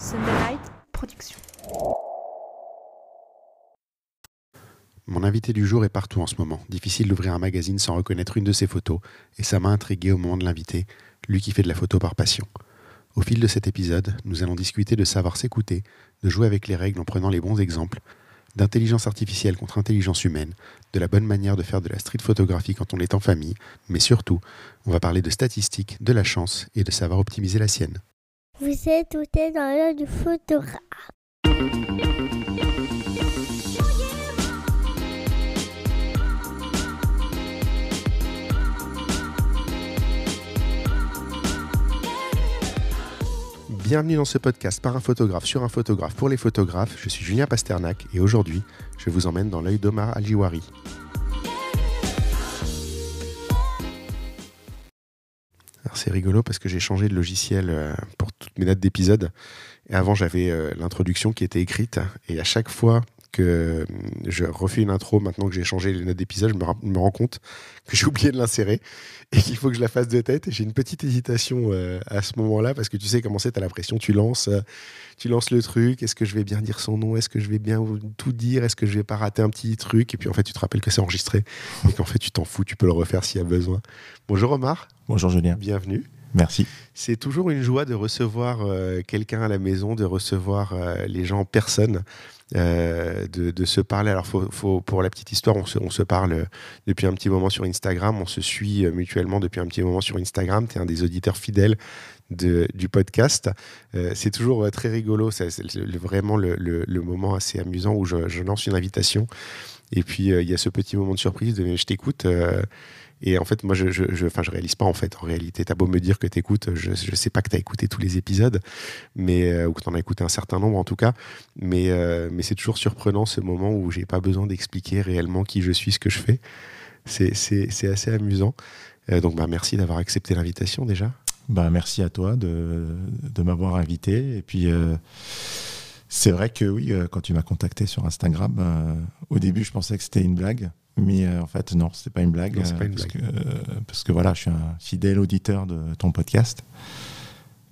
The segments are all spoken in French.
Sunderlight Production. Mon invité du jour est partout en ce moment. Difficile d'ouvrir un magazine sans reconnaître une de ses photos, et ça m'a intrigué au moment de l'inviter, lui qui fait de la photo par passion. Au fil de cet épisode, nous allons discuter de savoir s'écouter, de jouer avec les règles en prenant les bons exemples, d'intelligence artificielle contre intelligence humaine, de la bonne manière de faire de la street photographie quand on est en famille, mais surtout, on va parler de statistiques, de la chance et de savoir optimiser la sienne. Vous êtes tout est dans l'œil du photographe. Bienvenue dans ce podcast par un photographe sur un photographe pour les photographes. Je suis Julien Pasternak et aujourd'hui, je vous emmène dans l'œil d'Omar Aljiwari. C'est rigolo parce que j'ai changé de logiciel euh, pour toutes mes dates d'épisode. Et avant, j'avais euh, l'introduction qui était écrite. Et à chaque fois que euh, je refais une intro, maintenant que j'ai changé les notes d'épisode, je me, rends compte que j'ai oublié de l'insérer et qu'il faut que je la fasse de tête. J'ai une petite hésitation euh, à ce moment-là parce que tu sais comment c'est, tu as la pression, tu lances, euh, tu lances le truc. Est-ce que je vais bien dire son nom? Est-ce que je vais bien tout dire? Est-ce que je vais pas rater un petit truc? Et puis en fait, tu te rappelles que c'est enregistré et qu'en fait, tu t'en fous, tu peux le refaire s'il y a besoin. Bonjour Omar, Bonjour Julien, bienvenue. Merci. C'est toujours une joie de recevoir euh, quelqu'un à la maison, de recevoir euh, les gens en personne, euh, de, se parler. Alors, pour la petite histoire, on se, parle depuis un petit moment sur Instagram, on se suit mutuellement depuis un petit moment sur Instagram. Tu es un des auditeurs fidèles du podcast. C'est toujours très rigolo, c'est vraiment le, moment assez amusant où je, lance une invitation. Et puis, il y a ce petit moment de surprise je t'écoute. Et en fait, moi, je, je, je, je réalise pas, en fait. En réalité, t'as beau me dire que t'écoutes, je, je sais pas que t'as écouté tous les épisodes, mais, euh, ou que t'en as écouté un certain nombre, en tout cas. Mais, euh, mais c'est toujours surprenant ce moment où j'ai pas besoin d'expliquer réellement qui je suis, ce que je fais. C'est, assez amusant. Euh, donc, bah, merci d'avoir accepté l'invitation déjà. Bah, merci à toi de, de m'avoir invité. Et puis, euh, c'est vrai que oui, quand tu m'as contacté sur Instagram, au début, je pensais que c'était une blague. Mais euh, en fait, non, c'était pas une blague. Non, c'est pas euh, une parce, blague. Que, euh, parce que voilà, je suis un fidèle auditeur de ton podcast.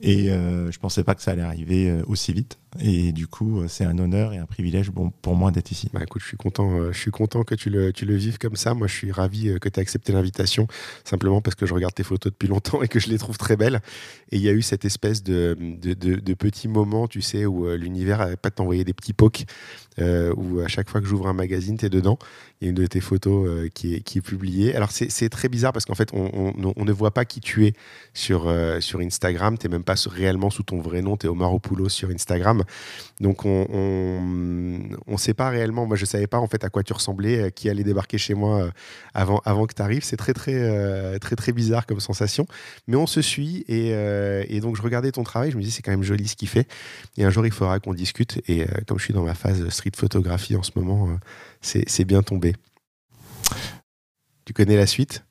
Et euh, je pensais pas que ça allait arriver euh, aussi vite. Et du coup, euh, c'est un honneur et un privilège pour moi d'être ici. Bah écoute, je suis content, euh, je suis content que tu le, tu le vives comme ça. Moi, je suis ravi euh, que tu aies accepté l'invitation, simplement parce que je regarde tes photos depuis longtemps et que je les trouve très belles. Et il y a eu cette espèce de, de, de, de petit moment, tu sais, où l'univers n'arrête pas de t'envoyer des petits poks, euh, où à chaque fois que j'ouvre un magazine, tu es dedans. Il y a une de tes photos qui, est, qui est publiée. Alors, c'est très bizarre parce qu'en fait, on, on- ne voit pas qui tu es sur, sur Instagram. Tu n'es même pas réellement sous ton vrai nom, tu es Omaropoulos sur Instagram. Donc on on, on sait pas réellement. Moi, je savais pas en fait à quoi tu ressemblais, euh, qui allait débarquer chez moi euh, avant que tu arrives. C'est très très euh, très très bizarre comme sensation. Mais on se suit et, donc je regardais ton travail. Je me dis c'est quand même joli ce qu'il fait. Et un jour il faudra qu'on discute. Et comme je suis dans ma phase street photographie en ce moment, c'est bien tombé. Tu connais la suite?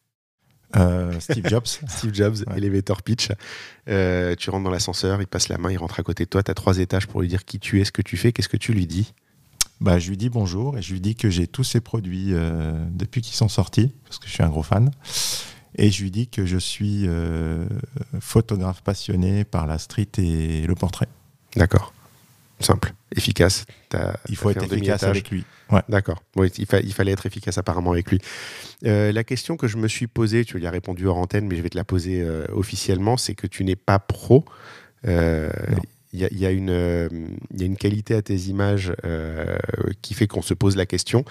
Euh, Steve Jobs. Steve Jobs, Ouais. elevator pitch. Euh, tu rentres dans l'ascenseur, il passe la main, il rentre à côté de toi. Tu as trois étages pour lui dire qui tu es, ce que tu fais. Qu'est-ce que tu lui dis Bah, je lui dis bonjour et je lui dis que j'ai tous ses produits euh, depuis qu'ils sont sortis, parce que je suis un gros fan. Et je lui dis que je suis photographe passionné par la street et le portrait. D'accord. Simple, efficace. Il faut être efficace avec lui. Ouais. D'accord. Il, fa- il fallait être efficace apparemment avec lui. Euh, la question que je me suis posée, tu y as répondu hors antenne, mais je vais te la poser euh, officiellement, c'est que tu n'es pas pro. Euh. Il euh, y a une qualité à tes images euh, qui fait qu'on se pose la question.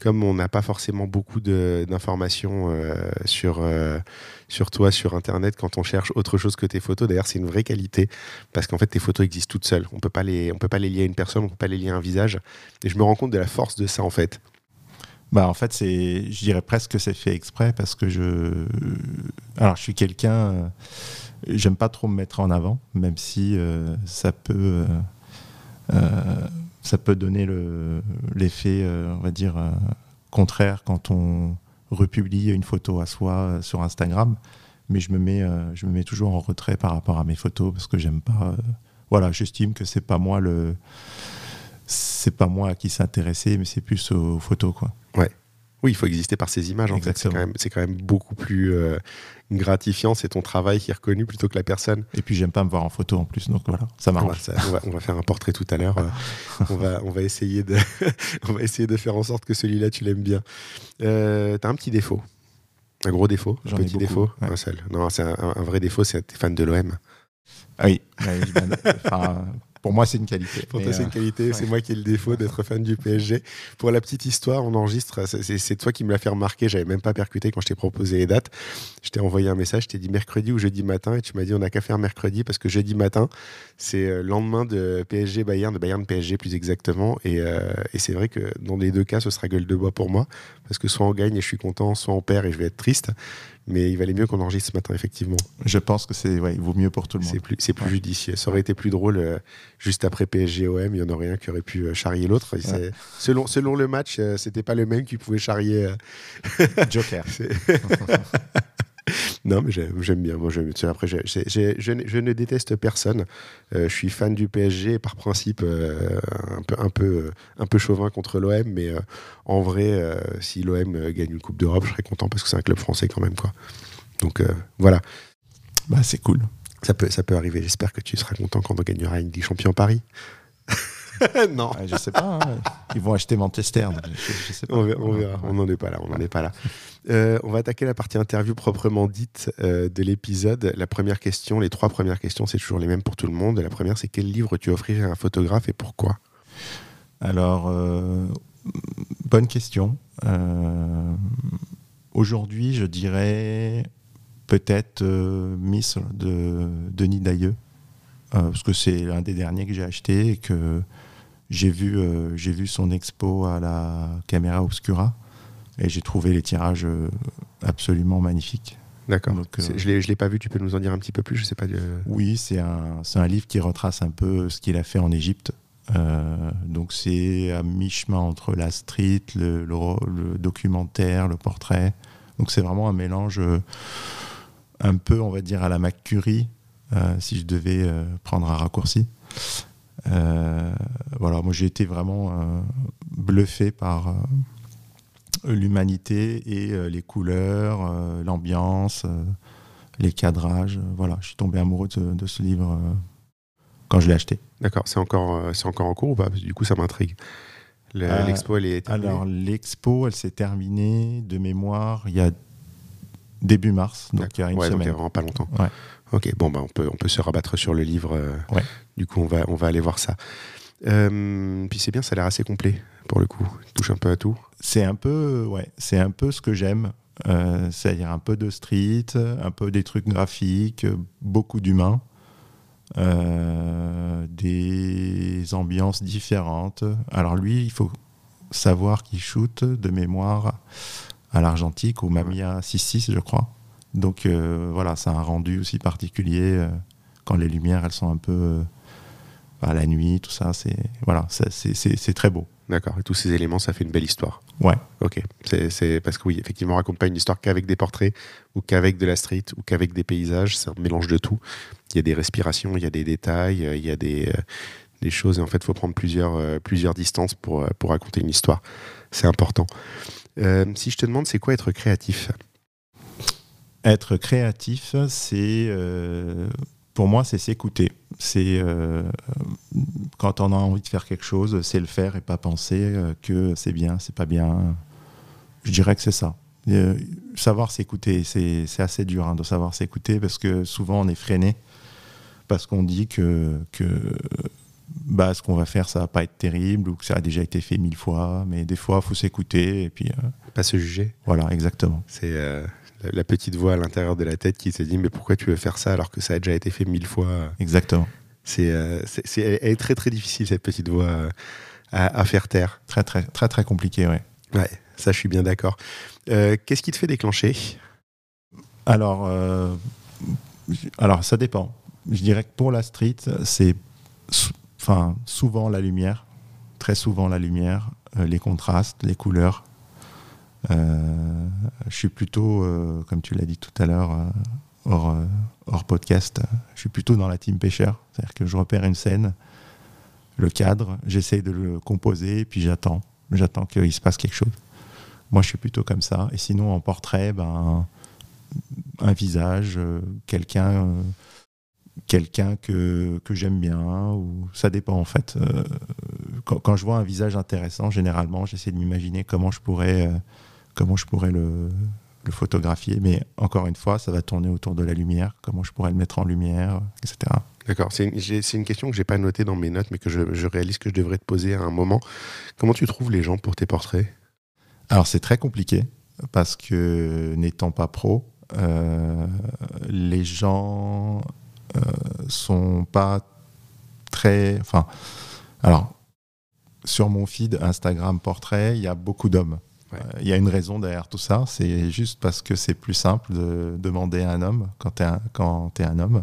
Comme on n'a pas forcément beaucoup d'informations euh, sur, toi, sur Internet, quand on cherche autre chose que tes photos, d'ailleurs, c'est une vraie qualité parce qu'en fait, tes photos existent toutes seules. On on peut pas les lier à une personne, on peut pas les lier à un visage. Et je me rends compte de la force de ça, en fait. Bah, en fait, je dirais presque que c'est fait exprès parce que je. Alors, je suis quelqu'un. J'aime pas trop me mettre en avant, même si euh, ça peut. euh, euh, ça peut donner le- l'effet, on va dire, contraire quand on republie une photo à soi sur Instagram. Mais je me, mets, je me mets toujours en retrait par rapport à mes photos parce que j'aime pas. voilà, j'estime que c'est pas moi le. C'est pas moi à qui s'intéresser, mais c'est plus aux photos, quoi. Oui, il faut exister par ces images. En fait. C'est, quand même, c'est quand même beaucoup plus euh, gratifiant. C'est ton travail qui est reconnu plutôt que la personne. Et puis, j'aime pas me voir en photo en plus. Donc voilà, ça marche. on, va, on, va, faire un portrait tout à l'heure. on, va, on, va essayer de on va essayer de faire en sorte que celui-là, tu l'aimes bien. Euh, tu as un petit défaut. Un gros défaut, un petit défaut, un seul. Non, c'est un, vrai défaut, c'est que tu es fan de l'OM. Ah oui, pour moi, c'est une qualité. Pour toi, c'est une euh, qualité. C'est moi qui ai le défaut d'être fan du PSG. Pour la petite histoire, on enregistre. C'est toi qui me l'a fait remarquer. J'avais même pas percuté quand je t'ai proposé les dates. Je t'ai envoyé un message. Je t'ai dit mercredi ou jeudi matin. Et tu m'as dit on n'a qu'à faire mercredi parce que jeudi matin, c'est le euh, lendemain de PSG Bayern, de Bayern PSG plus exactement. Et, euh, et c'est vrai que dans les deux cas, ce sera gueule de bois pour moi. Parce que soit on gagne et je suis content, soit on perd et je vais être triste mais il valait mieux qu'on enregistre ce matin, effectivement. Je pense que c'est, ouais, il vaut mieux pour tout le monde. C'est plus, c'est plus judicieux. Ça aurait été plus drôle euh, juste après PSG-OM, il y en aurait un qui aurait pu euh, charrier l'autre. Selon, selon le match, euh, c'était pas le même qui pouvait charrier. Joker. non, mais j'aime bien. Moi, après, je, ne déteste personne. Euh, je suis fan du PSG par principe, euh, un, peu, un, peu, un peu chauvin contre l'OM, mais euh, en vrai, si l'OM gagne une Coupe d'Europe, je serais content parce que c'est un club français quand même. Quoi. Donc voilà. Bah, c'est cool. Ça peut, ça peut arriver. J'espère que tu seras content quand on gagnera une Ligue Champion Paris. non. je sais pas. Hein. Ils vont acheter Manchester. On verra. On n'en est pas là. On n'en est pas là. Euh, on va attaquer la partie interview proprement dite euh, de l'épisode. La première question, les trois premières questions, c'est toujours les mêmes pour tout le monde. La première, c'est quel livre tu offrirais à un photographe et pourquoi? Alors, euh, bonne question. Aujourd'hui, je dirais peut-être Miss de Denis Dailleux, parce que c'est l'un des derniers que j'ai acheté et que j'ai vu, j'ai vu son expo à la Camera Obscura. Et j'ai trouvé les tirages euh, absolument magnifiques. D'accord. Euh, je ne l'ai pas vu, tu peux nous en dire un petit peu plus Je sais pas. Oui, c'est un, un livre qui retrace un peu ce qu'il a fait en Égypte. Euh, donc c'est à mi-chemin entre la street, le, le, documentaire, le portrait. Donc c'est vraiment un mélange un peu, on va dire, à la McCurry, si je devais prendre un raccourci. Voilà, moi j'ai été vraiment bluffé par l'humanité et euh, les couleurs, euh, l'ambiance, euh, les cadrages. voilà, je suis tombé amoureux de, ce livre quand je l'ai acheté. D'accord, c'est encore, c'est encore en cours ou pas? Du coup, ça m'intrigue. L'expo, elle est terminée Alors, l'expo, elle s'est terminée de mémoire il y a début mars, donc il y a une semaine. vraiment pas longtemps. Ok, bon, bah, on, peut, on peut se rabattre sur le livre. Du coup, on va, on va aller voir ça. puis c'est bien, ça a l'air assez complet pour le coup. Il touche un peu à tout. C'est un peu, ouais, c'est un peu ce que j'aime. Euh, c'est-à-dire un peu de street, un peu des trucs graphiques, beaucoup d'humains, euh, des ambiances différentes. Alors lui, il faut savoir qu'il shoot de mémoire à l'Argentique, au Mamiya 6.6, je crois. Donc euh, voilà, ça a un rendu aussi particulier quand les lumières, elles sont un peu à la nuit, tout ça. C'est voilà, c'est très beau. D'accord. Et tous ces éléments, ça fait une belle histoire. Ouais. Ok. C'est parce que oui, effectivement, on raconte pas une histoire qu'avec des portraits ou qu'avec de la street ou qu'avec des paysages. C'est un mélange de tout. Il y a des respirations, il y a des détails, il y a des, euh, des choses. Et en fait, il faut prendre plusieurs, euh, plusieurs distances pour, euh, pour raconter une histoire. C'est important. si je te demande, c'est quoi être créatif? Être créatif, c'est pour moi, c'est s'écouter. C'est euh, quand on a envie de faire quelque chose, c'est le faire et pas penser euh, que c'est bien, c'est pas bien. Je dirais que c'est ça. Euh, savoir s'écouter, c'est assez dur hein, de savoir s'écouter parce que souvent on est freiné parce qu'on dit que, que bah, ce qu'on va faire, ça va pas être terrible ou que ça a déjà été fait mille fois. Mais des fois, il faut s'écouter et puis. pas se juger. Voilà, exactement. C'est la petite voix à l'intérieur de la tête qui se dit mais pourquoi tu veux faire ça alors que ça a déjà été fait mille fois? Exactement. C'est, euh, c'est, elle est très très difficile cette petite voix euh, à, faire taire. Très très très très compliqué, ouais. Ouais, ça je suis bien d'accord. Euh, qu'est-ce qui te fait déclencher? Alors, alors ça dépend. Je dirais que pour la street, c'est enfin souvent la lumière, très souvent la lumière, les contrastes, les couleurs je suis plutôt, euh, comme tu l'as dit tout à l'heure, euh, hors, podcast, je suis plutôt dans la team pêcheur. C'est-à-dire que je repère une scène, le cadre, j'essaye de le composer, puis j'attends. J'attends qu'il se passe quelque chose. Moi, je suis plutôt comme ça. Et sinon, en portrait, ben, un visage, euh, quelqu'un euh, quelqu'un que, que j'aime bien, ou ça dépend en fait. Euh, quand, je vois un visage intéressant, généralement, j'essaie de m'imaginer comment je pourrais, comment je pourrais le, le, photographier. Mais encore une fois, ça va tourner autour de la lumière, comment je pourrais le mettre en lumière, etc. D'accord, c'est une, une, question que j'ai pas notée dans mes notes, mais que je, je, réalise que je devrais te poser à un moment. Comment tu trouves les gens pour tes portraits? Alors c'est très compliqué, parce que n'étant pas pro, euh, les gens euh, sont pas très. Enfin, alors, sur mon feed Instagram portrait, il y a beaucoup d'hommes. Euh, il y a une raison derrière tout ça, c'est juste parce que c'est plus simple de demander à un homme quand tu es, es, un homme.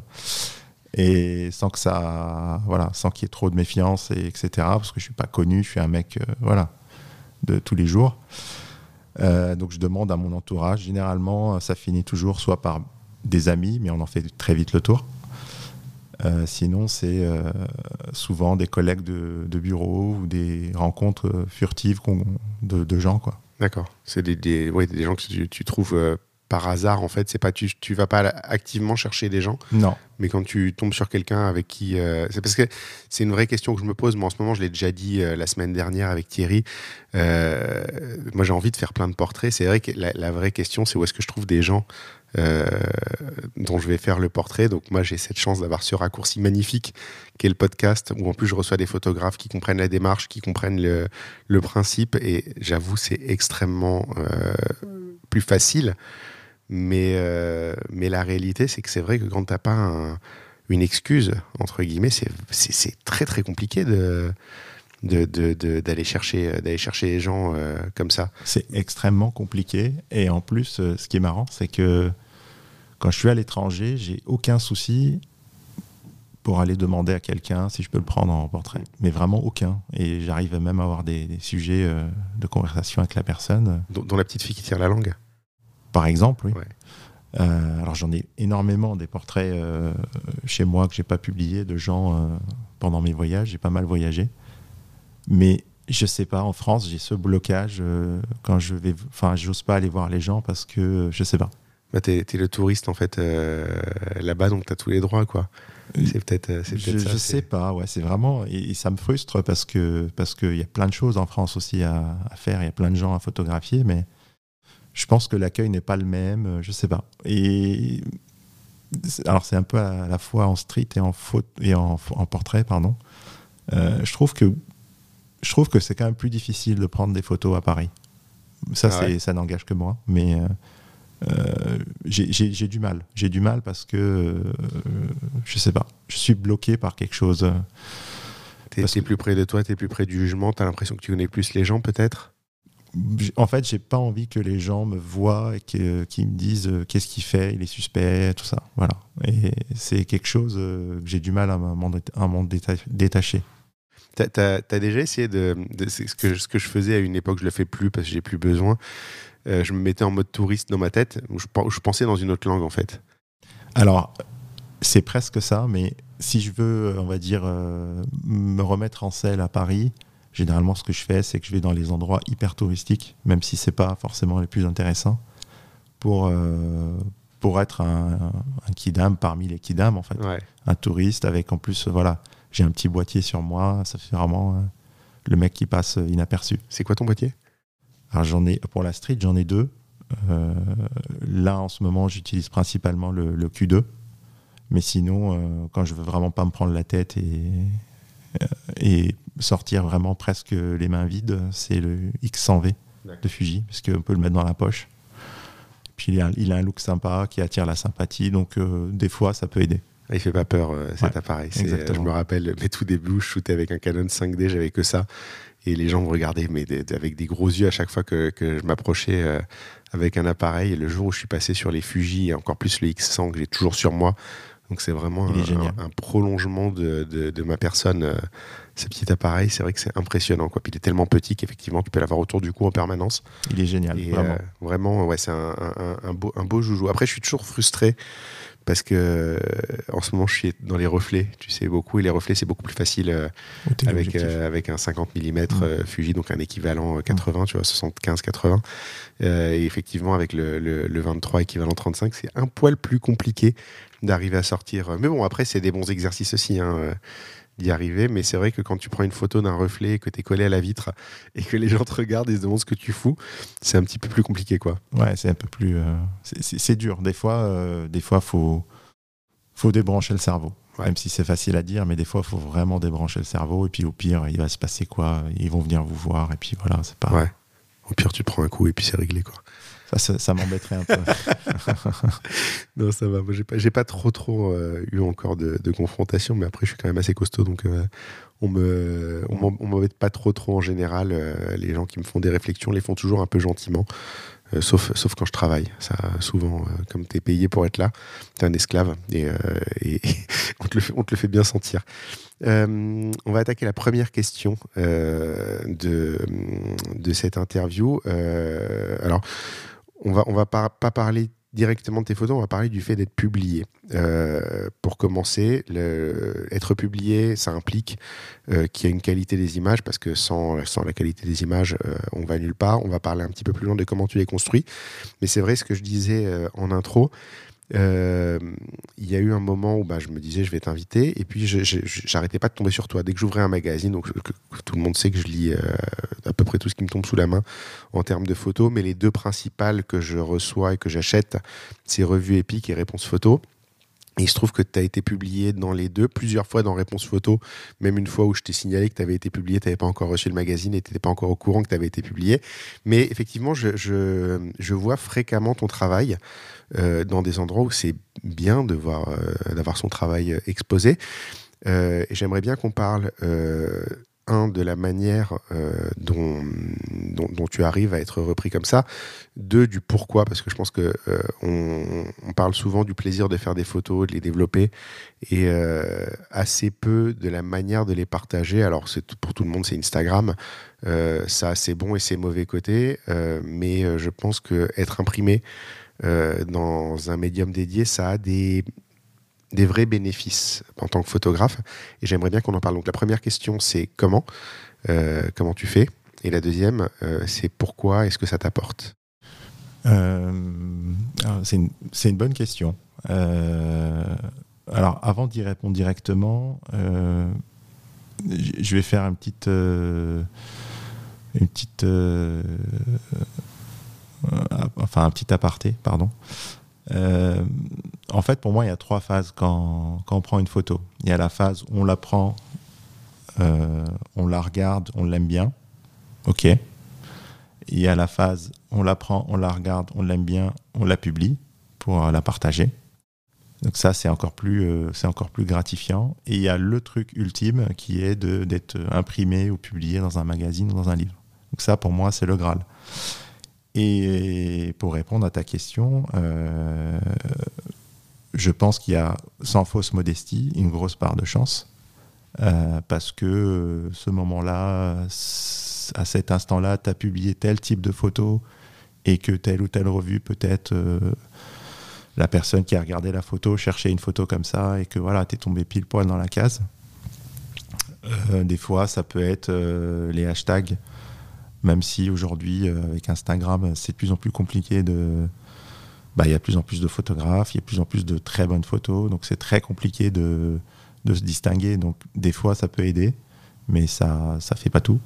Et sans que ça, voilà, sans qu'il y ait trop de méfiance, et etc. Parce que je suis pas connu, je suis un mec, voilà, de tous les jours. Euh, donc je demande à mon entourage. Généralement, ça finit toujours soit par des amis, mais on en fait très vite le tour. Euh, sinon, c'est euh, souvent des collègues de, bureau ou des rencontres furtives de, de gens. D'accord. C'est des, des, des, gens que tu, tu trouves par hasard en fait. C'est pas tu tu vas pas activement chercher des gens. Non. Mais quand tu tombes sur quelqu'un avec qui euh, c'est parce que c'est une vraie question que je me pose. Moi en ce moment je l'ai déjà dit euh, la semaine dernière avec Thierry. Euh, moi j'ai envie de faire plein de portraits. C'est vrai que la, vraie question c'est où est-ce que je trouve des gens? Dont je vais faire le portrait. Donc moi j'ai cette chance d'avoir ce raccourci magnifique qu'est le podcast où en plus je reçois des photographes qui comprennent la démarche qui comprennent le, principe. Et j'avoue c'est extrêmement plus facile. Mais, euh, mais la réalité, c'est que c'est vrai que quand tu n'as pas une excuse, entre guillemets, c'est très très compliqué de d'aller chercher, d'aller chercher les gens euh, comme ça. C'est extrêmement compliqué. Et en plus, euh, ce qui est marrant, c'est que quand je suis à l'étranger, j'ai aucun souci pour aller demander à quelqu'un si je peux le prendre en portrait. Mais vraiment aucun. Et j'arrive même à avoir des, sujets de conversation avec la personne. Dont, la petite fille qui tire la langue par exemple, oui. Euh, alors j'en ai énormément des portraits euh, chez moi que j'ai pas publiés de gens euh, pendant mes voyages. J'ai pas mal voyagé, mais je sais pas. En France, j'ai ce blocage quand je vais. Enfin, j'ose pas aller voir les gens parce que je sais pas. Bah, tu es, le touriste en fait là-bas, donc tu as tous les droits, quoi. C'est peut-être. je, ça, je sais pas. Ouais, c'est vraiment et, ça me frustre parce que parce qu'il y a plein de choses en France aussi à, à faire. Il y a plein de gens à photographier, mais je pense que l'accueil n'est pas le même, euh, je sais pas. Et alors c'est un peu à la fois en street et en faute et en, portrait, pardon. Euh, je trouve que je trouve que c'est quand même plus difficile de prendre des photos à Paris. Ça, ah ça n'engage que moi, mais euh, j'ai du mal. J'ai du mal parce que je sais pas. Je suis bloqué par quelque chose. T'es es plus près de toi, t'es plus près du jugement. T'as l'impression que tu connais plus les gens, peut-être? En fait, j'ai pas envie que les gens me voient et qu'ils me disent euh, qu'est-ce qu'il fait, il est suspect, tout ça. Voilà. Et c'est quelque chose euh, que j'ai du mal à m'en détacher. Tu as, déjà essayé de. ce, que, ce que je faisais à une époque, je le fais plus parce que j'ai plus besoin. Euh, je me mettais en mode touriste dans ma tête, où je, je pensais dans une autre langue en fait. Alors, c'est presque ça, mais si je veux, on va dire, me remettre en selle à Paris, Généralement, ce que je fais, c'est que je vais dans les endroits hyper touristiques, même si c'est pas forcément les plus intéressants, pour, euh, pour être un, un, kidam parmi les kidam, en fait. Un touriste avec en plus, voilà, j'ai un petit boîtier sur moi, ça fait vraiment euh, le mec qui passe inaperçu. C'est quoi ton boîtier? Alors, j'en ai, pour la street, j'en ai deux. Euh, là, en ce moment, j'utilise principalement le, le, Q2. Mais sinon, quand je veux vraiment pas me prendre la tête et, et sortir vraiment presque les mains vides, c'est le X100V de Fuji, parce qu'on peut le mettre dans la poche. Puis il a, il a un look sympa qui attire la sympathie, donc euh, des fois ça peut aider. Il fait pas peur euh, cet appareil. je me rappelle mes tout débuts, je shootais avec un Canon 5D, j'avais que ça. Et les gens me regardaient mais avec des gros yeux à chaque fois que, que je m'approchais euh, avec un appareil. Et le jour où je suis passé sur les Fuji, et encore plus le X100 que j'ai toujours sur moi, donc c'est vraiment un, prolongement de, de, ma personne, euh, ce petit appareil. C'est vrai que c'est impressionnant. Quoi. Puis il est tellement petit qu'effectivement, tu peux l'avoir autour du cou en permanence. Il est génial. vraiment. Euh, vraiment, ouais, c'est un, un, beau, un beau joujou. Après, je suis toujours frustré parce que euh, en ce moment je suis dans les reflets, tu sais beaucoup, et les reflets c'est beaucoup plus facile euh, avec, euh, avec un 50 mm Mm. euh, Fuji, donc un équivalent euh, 80, tu vois, 75-80. Euh, et effectivement, avec le, le- le 23 équivalent 35, c'est un poil plus compliqué d'arriver à sortir. Mais bon, après, c'est des bons exercices aussi. hein, d'y arriver, mais c'est vrai que quand tu prends une photo d'un reflet, que tu es collé à la vitre et que les gens te regardent et se demandent ce que tu fous, c'est un petit peu plus compliqué quoi. Ouais, c'est un peu plus. euh, c'est- dur. Des fois, euh, des fois, faut faut débrancher le cerveau. Ouais. Même si c'est facile à dire, mais des fois, il faut vraiment débrancher le cerveau. Et puis, au pire, il va se passer quoi? Ils vont venir vous voir. Et puis voilà, c'est pas. Ouais. Au pire, tu te prends un coup et puis c'est réglé quoi. Ça, m'embêterait un peu. Non, ça va. Moi, j'ai pas, trop, trop euh, eu encore de, confrontation, mais après, je suis quand même assez costaud, donc euh, on me, on m'embête pas trop, trop en général. Euh, les gens qui me font des réflexions les font toujours un peu gentiment, sauf, sauf quand je travaille. Ça, souvent, comme tu es payé pour être là, tu es un esclave et, et on, te le fait, on te le fait bien sentir. On va attaquer la première question de, de cette interview. Alors, on va, on va pas, parler directement de tes photos, on va parler du fait d'être publié. Euh, pour commencer, être publié, ça implique euh, qu'il y a une qualité des images, parce que sans, sans la qualité des images, euh, on va nulle part. On va parler un petit peu plus loin de comment tu les construis. Mais c'est vrai ce que je disais euh, en intro. Euh, Il y a eu un moment où bah, je me disais je vais t'inviter. Et puis j'arrêtais pas de tomber sur toi. Dès que j'ouvrais un magazine donc tout le monde sait que je lis euh, à peu près tout ce qui me tombe sous la main en termes de photos. Mais les deux principales que je reçois et que j'achète c'est Revue Épique et Réponse Photo il se trouve que tu as été publié dans les deux, plusieurs fois dans Réponse Photo, même une fois où je t'ai signalé que tu avais été publié, tu n'avais pas encore reçu le magazine et tu n'étais pas encore au courant que tu avais été publié. Mais effectivement, je, je- vois fréquemment ton travail euh, dans des endroits où c'est bien euh, d'avoir son travail euh, exposé. J'aimerais bien qu'on parle, de la manière euh, dont, tu arrives à être repris comme ça, deux, du pourquoi, parce que je pense que euh, on, parle souvent du plaisir de faire des photos, de les développer, et euh, assez peu de la manière de les partager. Alors, c'est pour tout le monde, c'est Instagram. Ça a ses bons et ses mauvais côtés, mais je pense que être imprimé dans un médium dédié, ça a des, des vrais bénéfices en tant que photographe. Et j'aimerais bien qu'on en parle. Donc, la première question, c'est comment Euh, Comment tu fais? Et la deuxième, euh, c'est pourquoi Est-ce que ça t'apporte? Euh, alors, c'est une, une bonne question. Alors, avant d'y répondre directement, je vais faire une petite, une petite, enfin un petit aparté, pardon. Euh, en fait, pour moi, il y a trois phases quand, quand on prend une photo. Il y a la phase où on la prend, euh, on la regarde, on l'aime bien, ok. Il y a la phase, on la prend, on la regarde, on l'aime bien, on la publie pour la partager. Donc ça, c'est encore plus, euh, encore plus gratifiant. Et il y a le truc ultime qui est d'être imprimé ou publié dans un magazine ou dans un livre. Donc ça, pour moi, c'est le Graal. Et pour répondre à ta question, euh, je pense qu'il y a, sans fausse modestie, une grosse part de chance. Euh, parce que ce moment-là, à cet instant-là, tu as publié tel type de photo et que telle ou telle revue, peut-être euh, la personne qui a regardé la photo cherchait une photo comme ça et que voilà, tu es tombé pile poil dans la case. Des fois, ça peut être les hashtags, même si aujourd'hui, euh, avec Instagram, c'est de plus en plus compliqué de. bah, Il y a de plus en plus de photographes, il y a de plus en plus de très bonnes photos, donc c'est très compliqué de, de se distinguer. Donc, des fois, ça peut aider, mais ça ça fait pas tout.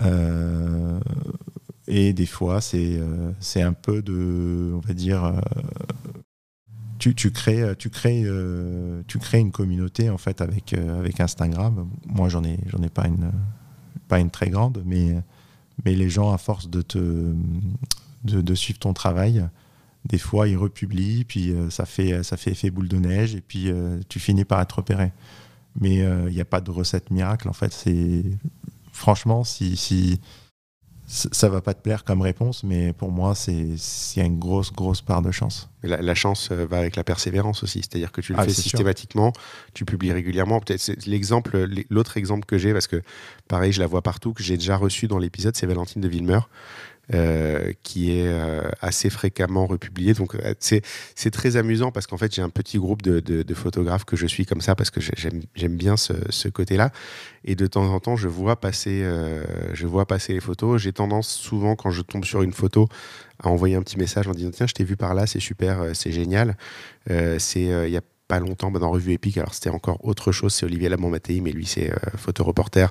Euh, et des fois, c'est euh, un peu de, on va dire, euh, tu, tu crées, tu crées, tu crées une communauté en fait avec avec Instagram. Moi, j'en ai ai pas une pas une très grande, mais mais les gens à force de te de, suivre ton travail, des fois ils republient, puis euh, ça fait ça fait effet boule de neige, et puis euh, tu finis par être repéré. Mais il n'y a pas de recette miracle en fait. C'est franchement si si ça va pas te plaire comme réponse, mais pour moi, c'est il y a une grosse, grosse part de chance. La, la chance euh, va avec la persévérance aussi, c'est-à-dire que tu le Ah, fais sûr. systématiquement, tu publies régulièrement. Peut-être l'exemple, l'autre exemple que j'ai, parce que pareil, je la vois partout, que j'ai déjà reçu dans l'épisode, c'est Valentine de Villemeur, euh, qui est euh, assez fréquemment republié. Donc euh, c'est très amusant parce qu'en fait j'ai un petit groupe de, de- photographes que je suis comme ça parce que j'ai- j'aime bien ce, ce côté-là. Et de temps en temps je vois passer je vois passer les photos. J'ai tendance souvent quand je tombe sur une photo à envoyer un petit message en disant tiens je t'ai vu par là c'est super c'est génial. C'est il y a pas longtemps bah, dans Revue Épique alors c'était encore autre chose c'est Olivier Lamont-Mattei mais lui c'est euh, photoreporter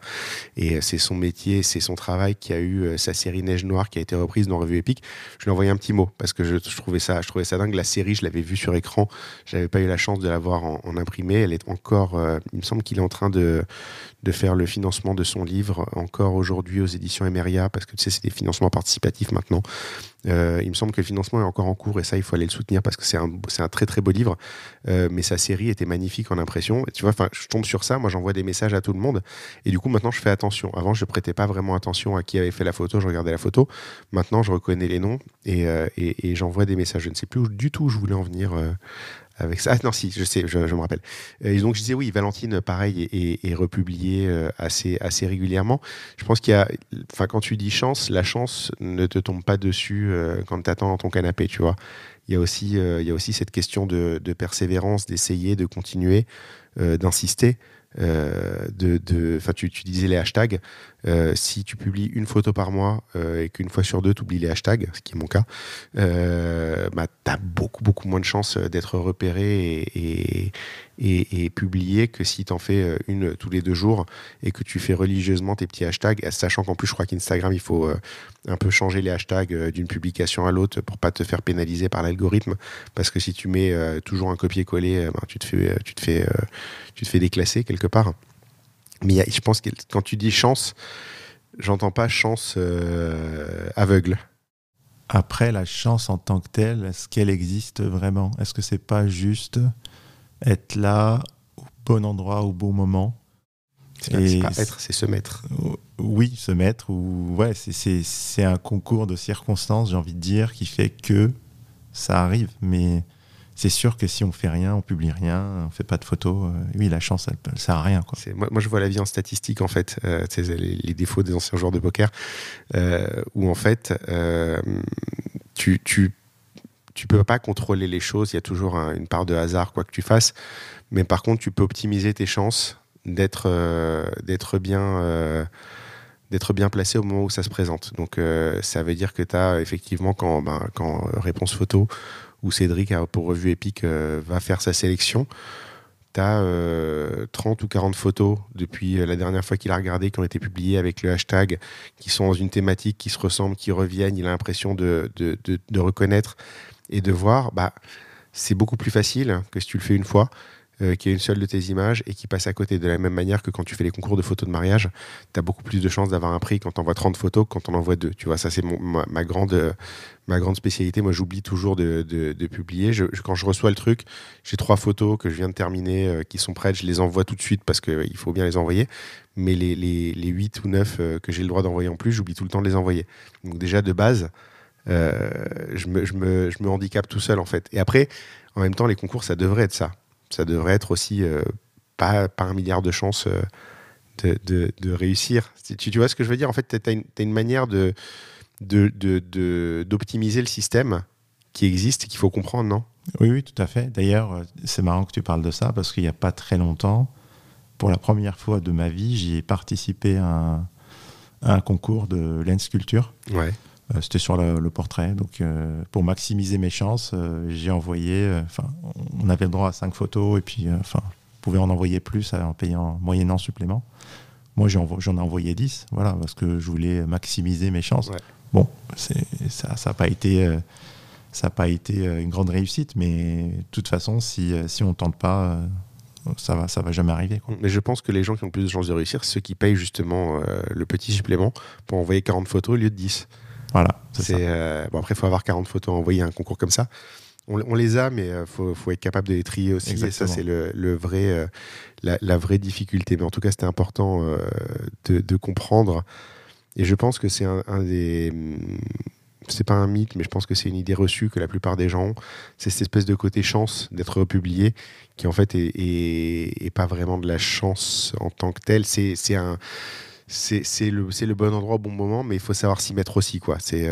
et euh, c'est son métier, c'est son travail qui a eu euh, sa série Neige Noire qui a été reprise dans Revue Épique. Je lui ai envoyé un petit mot parce que je, trouvais ça, je trouvais ça dingue. La série, je l'avais vue sur écran. J'avais pas eu la chance de la voir en, imprimé. Elle est encore, il me semble qu'il est en train de, de faire le financement de son livre encore aujourd'hui aux éditions Emeria parce que tu sais, c'est des financements participatifs maintenant. Euh, il me semble que le financement est encore en cours et ça, il faut aller le soutenir parce que c'est un, un très très beau livre. Euh, mais sa série était magnifique en impression. Tu vois, je tombe sur ça. Moi, j'envoie des messages à tout le monde. Et du coup, maintenant, je fais attention. Avant, je prêtais pas vraiment attention à qui avait fait la photo. Je regardais la photo. Maintenant, je reconnais les noms et, euh, et, j'envoie des messages. Je ne sais plus où, du tout où je voulais en venir avec ça. Ah non, si, je sais, je, me rappelle. Et donc, je disais oui, Valentine, pareil, est, est, republiée euh, assez, assez régulièrement. Je pense qu'il y a, enfin, quand tu dis chance, la chance ne te tombe pas dessus euh, quand tu attends dans ton canapé, tu vois. Il y a aussi, euh, il y a aussi cette question de, persévérance, d'essayer, de continuer, euh, d'insister. Euh, de, de, tu, tu disais les hashtags. Euh, si tu publies une photo par mois euh, et qu'une fois sur deux, tu oublies les hashtags, ce qui est mon cas, euh, bah, tu as beaucoup, beaucoup moins de chances d'être repéré et, publié que si tu en fais une tous les deux jours et que tu fais religieusement tes petits hashtags, sachant qu'en plus, je crois qu'Instagram, il faut un peu changer les hashtags d'une publication à l'autre pour pas te faire pénaliser par l'algorithme. Parce que si tu mets toujours un copier-coller, ben, tu te fais, tu te fais, tu te fais déclasser quelque part. Mais a- je pense que quand tu dis chance, j'entends pas chance euh, aveugle. Après, la chance en tant que telle, est-ce qu'elle existe vraiment? Est-ce que c'est pas juste être là au bon endroit au bon moment? C'est pas, pas être, c'est se mettre. Oui, se mettre ou ouais, c'est un concours de circonstances, j'ai envie de dire, qui fait que ça arrive. Mais c'est sûr que si on fait rien, on publie rien, on fait pas de photos, euh, oui, la chance, elle sert à rien. Moi, je vois la vie en statistique, en fait, euh, les, défauts des anciens joueurs de poker, euh, où en fait, euh, tu, tu, peux pas contrôler les choses, il y a toujours un- une part de hasard, quoi que tu fasses, mais par contre, tu peux optimiser tes chances d'être bien. placé au moment où ça se présente. Donc ça veut dire que tu as effectivement quand, ben, quand Réponse Photo ou Cédric pour Revue Épique euh, va faire sa sélection, tu as 30 ou 40 photos depuis euh, la dernière fois qu'il a regardé qui ont été publiées avec le hashtag, qui sont dans une thématique qui se ressemble, qui reviennent. Il a l'impression de reconnaître et de voir. Bah, c'est beaucoup plus facile que si tu le fais une fois. Euh, qu'il y ait une seule de tes images et qui passe à côté. De la même manière que quand tu fais les concours de photos de mariage, tu as beaucoup plus de chances d'avoir un prix quand tu envoies 30 photos que quand on envoie deux. Tu vois, ça, c'est ma, grande, ma grande spécialité. Moi, j'oublie toujours de, publier. Quand je reçois le truc, j'ai trois photos que je viens de terminer euh, qui sont prêtes. Je les envoie tout de suite parce qu'il faut bien les envoyer. Mais les, les, les 8 ou 9 euh, que j'ai le droit d'envoyer en plus, j'oublie tout le temps de les envoyer. Donc, déjà, de base, je, me, je, je me handicape tout seul, en fait. Et après, en même temps, les concours, ça devrait être ça. Ça devrait être aussi euh, pas, pas un milliard de chances euh, de, de, de réussir. Tu, tu vois ce que je veux dire? En fait, tu as, une manière de- d'optimiser le système qui existe et qu'il faut comprendre, non? Oui, oui, tout à fait. D'ailleurs, euh, c'est marrant que tu parles de ça parce qu'il n'y a pas très longtemps, pour la première fois de ma vie, j'y ai participé à un, à un concours de lens sculpture. Ouais. Euh, C'était sur le, le portrait. Donc, euh, pour maximiser mes chances, euh, j'ai envoyé. Enfin, on avait le droit à cinq photos et puis, enfin, on pouvait en envoyer plus en payant moyennant supplément. Moi, j'en envo- ai envoyé 10, voilà, parce que je voulais maximiser mes chances. Ouais. Bon, ça n'a pas été, ça a pas été une grande réussite, mais de toute façon, si, si on ne tente pas, ça va, ça va jamais arriver. quoi. Mais je pense que les gens qui ont plus de chances de réussir, c'est ceux qui payent justement euh, le petit supplément pour envoyer 40 photos au lieu de 10. Voilà, c'est euh, bon, après, il faut avoir 40 photos à envoyer à un concours comme ça. On, on les a, mais il faut, faut être capable de les trier aussi. Et ça, Exactement. c'est le, le vrai, euh, la, la vraie difficulté. Mais en tout cas, c'était important euh, de, de comprendre. Et je pense que c'est un, un des. hum, C'est pas un mythe, mais je pense que c'est une idée reçue que la plupart des gens ont. C'est cette espèce de côté chance d'être publié, qui en fait est, est- est pas vraiment de la chance en tant que telle. C'est un c'est le, le bon endroit au bon moment, mais il faut savoir s'y mettre aussi. quoi. C'est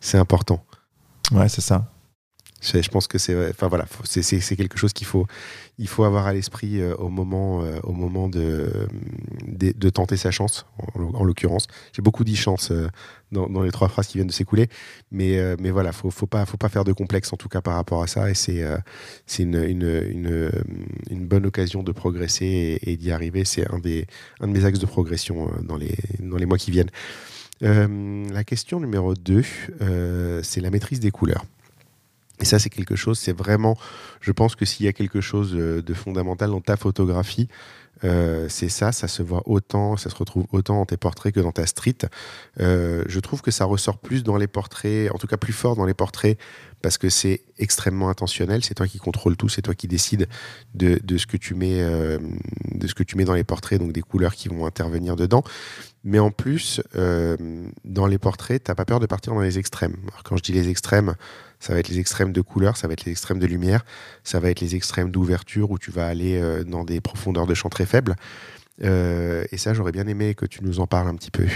c'est important. Ouais, c'est ça. Je pense que c'est, enfin voilà, c'est quelque chose qu'il faut, il faut avoir à l'esprit euh, au moment, euh, au moment de, de, tenter sa chance. En, l'occurrence, j'ai beaucoup dit chance euh, dans, les trois phrases qui viennent de s'écouler, mais, mais voilà, faut, faut pas, faut pas faire de complexe en tout cas par rapport à ça, et c'est, une, une, une, bonne occasion de progresser et, d'y arriver. C'est un des, un de mes axes de progression dans les, dans les mois qui viennent. la question numéro 2, c'est la maîtrise des couleurs. Et ça, c'est quelque chose, c'est vraiment, je pense que s'il y a quelque chose euh, de fondamental dans ta photographie, euh, c'est ça, ça se voit autant, ça se retrouve autant dans tes portraits que dans ta street. Euh, je trouve que ça ressort plus dans les portraits, en tout cas plus fort dans les portraits, parce que c'est extrêmement intentionnel. C'est toi qui contrôles tout, c'est toi qui décides de, ce que tu mets, de ce que tu mets dans les portraits, donc des couleurs qui vont intervenir dedans. Mais en plus, dans les portraits, t'as pas peur de partir dans les extrêmes. quand je dis les extrêmes, ça va être les extrêmes de couleur, ça va être les extrêmes de lumière, ça va être les extrêmes d'ouverture où tu vas aller euh, dans des profondeurs de champ très faibles. Euh, et ça, j'aurais bien aimé que tu nous en parles un petit peu.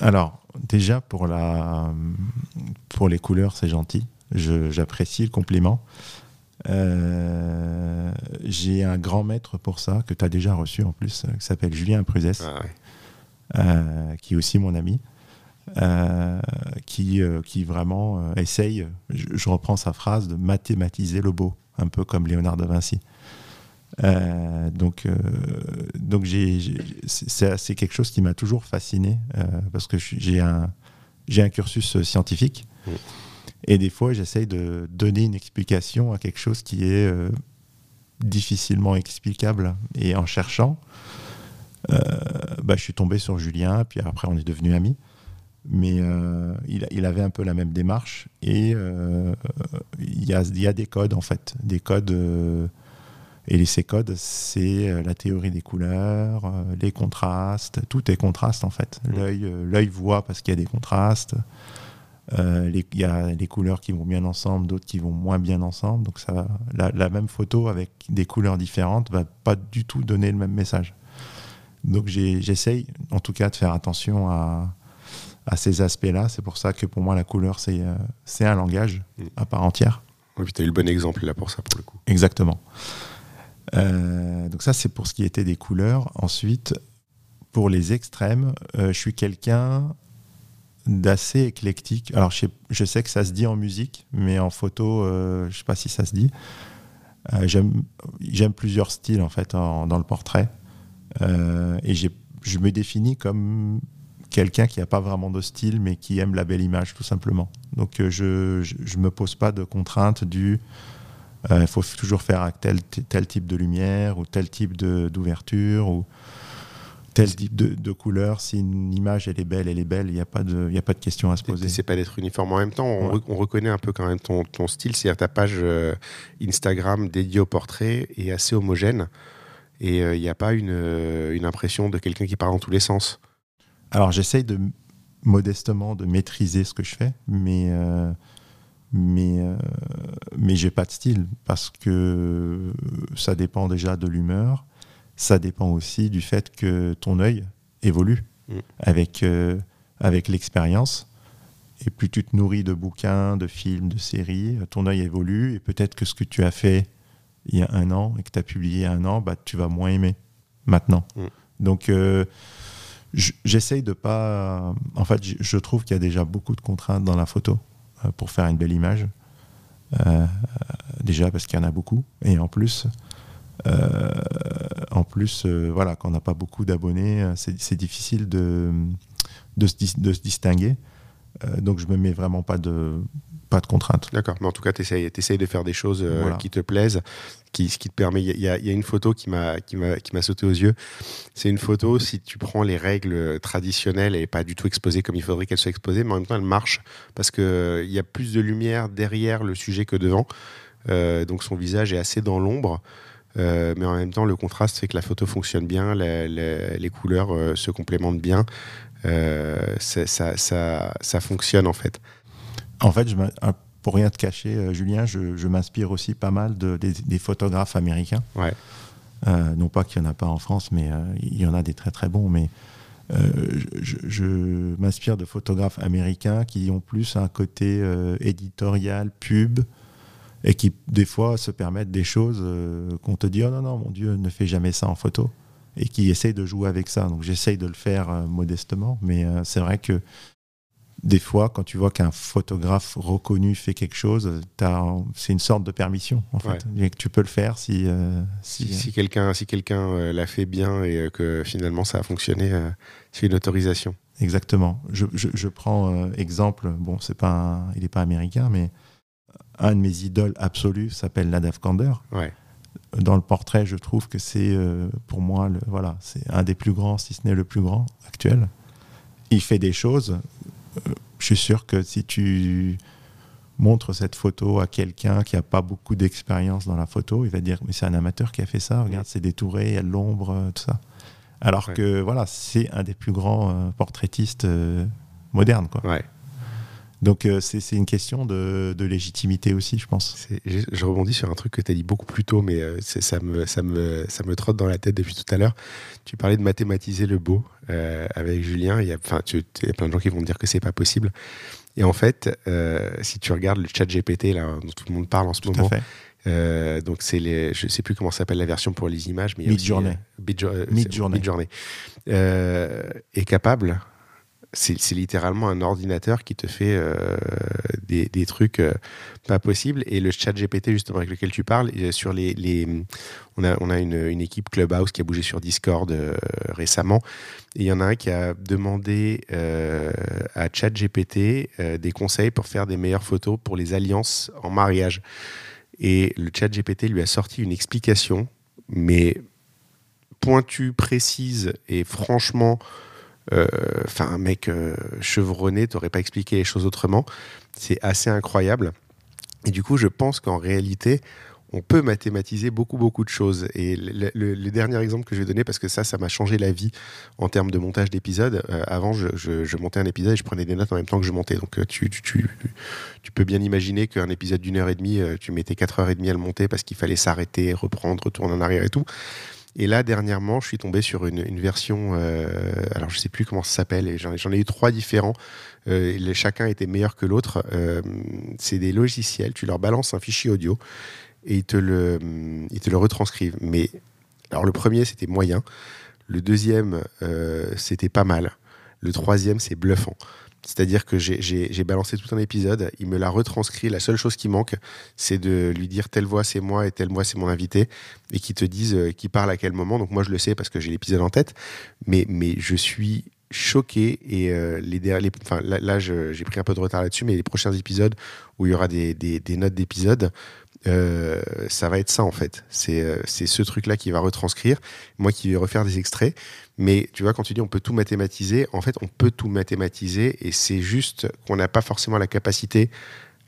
Alors, déjà, pour, la... pour les couleurs, c'est gentil. J'apprécie le compliment. Euh, j'ai un grand maître pour ça, que tu as déjà reçu en plus, qui s'appelle Julien Pruzès, ah qui est aussi mon ami. Euh, qui, euh, qui vraiment euh, essaye, je, reprends sa phrase, de mathématiser le beau, un peu comme Léonard de Vinci. donc, donc c'est quelque chose qui m'a toujours fasciné parce que j'ai un, un cursus scientifique mmh. et des fois j'essaye de donner une explication à quelque chose qui est difficilement explicable et en cherchant, bah, je suis tombé sur Julien, puis après on est devenus amis mais euh, il, avait un peu la même démarche et euh, il, y a, des codes en fait, des codes euh, et ces codes c'est la théorie des couleurs, les contrastes, tout est contraste en fait. L'œil, l'œil voit parce qu'il y a des contrastes. il y a des couleurs qui vont bien ensemble, d'autres qui vont moins bien ensemble. Donc ça, la, la, même photo avec des couleurs différentes va pas du tout donner le même message. Donc j'essaye en tout cas de faire attention à, à ces aspects-là. C'est pour ça que pour moi, la couleur, c'est euh, un langage mm. à part entière. Oui, tu as eu le bon exemple là pour ça, pour le coup. Exactement. Euh, donc ça, c'est pour ce qui était des couleurs. Ensuite, pour les extrêmes, euh, je suis quelqu'un d'assez éclectique. Alors, je sais, je sais, que ça se dit en musique, mais en photo, je ne sais pas si ça se dit. J'aime plusieurs styles, en fait, dans le portrait. et je me définis comme quelqu'un qui n'a pas vraiment de style, mais qui aime la belle image, tout simplement. Donc euh, je ne me pose pas de contraintes du euh, il faut toujours faire tel, tel type de lumière, ou tel type d'ouverture, ou tel type de, couleur. Si une image elle est belle, elle est belle, il n'y a, pas de, a pas de question à se poser. C'est pas d'être uniforme en même temps. On, reconnaît un peu quand même ton, ton style. C'est-à-dire ta page euh, Instagram dédiée au portrait est assez homogène. Et il n'y a pas une, une impression de quelqu'un qui part dans tous les sens. Alors j'essaye de modestement de maîtriser ce que je fais, mais euh, mais euh, mais j'ai pas de style parce que ça dépend déjà de l'humeur, ça dépend aussi du fait que ton œil évolue mm. avec euh, avec l'expérience. Et plus tu te nourris de bouquins, de films, de séries, ton œil évolue et peut-être que ce que tu as fait il y a un an et que tu as publié il y a un an, bah, tu vas moins aimer maintenant. Mm. Donc J'essaye de pas. En fait, je trouve qu'il y a déjà beaucoup de contraintes dans la photo euh, pour faire une belle image. Euh, déjà parce qu'il y en a beaucoup. Et en plus, euh, en plus voilà, quand on n'a pas beaucoup d'abonnés, c'est difficile de, se, de, se, distinguer. donc je me mets vraiment pas de, pas de contraintes. D'accord, mais en tout cas, tu essayes, de faire des choses euh, qui te plaisent, qui, ce qui te permet. Il y, a une photo qui m'a sauté aux yeux. C'est une photo, si tu prends les règles traditionnelles, elle n'est pas du tout exposée comme il faudrait qu'elle soit exposée, mais en même temps, elle marche parce qu'il euh, y a plus de lumière derrière le sujet que devant. Euh, donc son visage est assez dans l'ombre. mais en même temps, le contraste fait que la photo fonctionne bien, les couleurs se complémentent bien. ça, ça, ça, fonctionne en fait. En fait, je pour rien te cacher, euh, Julien, je, m'inspire aussi pas mal de, des, photographes américains. Ouais. non pas qu'il n'y en a pas en France, mais il y en a des très très bons. Mais je, je m'inspire de photographes américains qui ont plus un côté éditorial, pub, et qui des fois se permettent des choses qu'on te dit oh non non mon Dieu ne fais jamais ça en photo et qui essayent de jouer avec ça. Donc j'essaye de le faire modestement, mais c'est vrai que des fois, quand tu vois qu'un photographe reconnu fait quelque chose, c'est une sorte de permission, en fait. tu peux le faire si. Euh, si, si, quelqu'un si quelqu'un euh, l'a fait bien et euh, que finalement ça a fonctionné, c'est une autorisation. Exactement. Je, je, prends exemple, bon, c'est pas il n'est pas américain, mais un de mes idoles absolues s'appelle Nadav Kander. Ouais. Dans le portrait, je trouve que c'est, pour moi, le, voilà, c'est un des plus grands, si ce n'est le plus grand actuel. Il fait des choses je suis sûr que si tu montres cette photo à quelqu'un qui n'a pas beaucoup d'expérience dans la photo, il va dire mais c'est un amateur qui a fait ça, regarde c'est détouré, il y a de l'ombre, euh, tout ça. Alors que voilà, c'est un des plus grands euh, portraitistes euh, modernes. Quoi. Ouais. Donc c'est une question de, légitimité aussi, je pense. Je rebondis sur un truc que tu as dit beaucoup plus tôt, mais ça, me, ça, me, ça me trotte dans la tête depuis tout à l'heure. Tu parlais de mathématiser le beau avec Julien. Il y, a, tu, il y a plein de gens qui vont dire que c'est pas possible. Et en fait, si tu regardes le chat GPT, là, dont tout le monde parle en ce moment, donc c'est les, je sais plus comment s'appelle la version pour les images, mais Midjourney. Midjourney. est capable c'est littéralement un ordinateur qui te fait euh, des, trucs euh, pas possibles. Et le chat GPT, justement, avec lequel tu parles, sur les, on a, on a une, équipe Clubhouse qui a bougé sur Discord euh, récemment. Il y en a un qui a demandé à chat GPT des conseils pour faire des meilleures photos pour les alliances en mariage. Et le chat GPT lui a sorti une explication, mais pointue, précise et franchement enfin, un mec euh, chevronné, t'aurais pas expliqué les choses autrement. C'est assez incroyable. Et du coup, je pense qu'en réalité, on peut mathématiser beaucoup, beaucoup de choses. Et le, dernier exemple que je vais donner, parce que ça, ça m'a changé la vie en termes de montage d'épisodes. Euh, avant, je, montais un épisode et je prenais des notes en même temps que je montais. Donc, tu, tu, tu, tu peux bien imaginer qu'un épisode d'une heure et demie, tu mettais quatre heures et demie à le monter parce qu'il fallait s'arrêter, reprendre, retourner en arrière et tout. Et là, dernièrement, je suis tombé sur une, version, euh, alors je sais plus comment ça s'appelle, j'en ai eu trois différents. Euh, chacun était meilleur que l'autre. Euh, c'est des logiciels, tu leur balances un fichier audio et ils te le, ils te le retranscrivent. Mais alors le premier, c'était moyen. Le deuxième, c'était pas mal. Le troisième, c'est bluffant. C'est-à-dire que j'ai balancé tout un épisode, il me l'a retranscrit. La seule chose qui manque, c'est de lui dire telle voix c'est moi et telle voix c'est mon invité, et qui te disent euh, qui parle à quel moment. Donc moi je le sais parce que j'ai l'épisode en tête, mais, je suis choqué et euh, là, j'ai pris un peu de retard là-dessus, mais les prochains épisodes où il y aura des notes d'épisodes, euh, ça va être ça en fait. C'est ce truc-là qui va retranscrire, moi qui vais refaire des extraits. Mais tu vois, quand tu dis on peut tout mathématiser, en fait, on peut tout mathématiser et c'est juste qu'on n'a pas forcément la capacité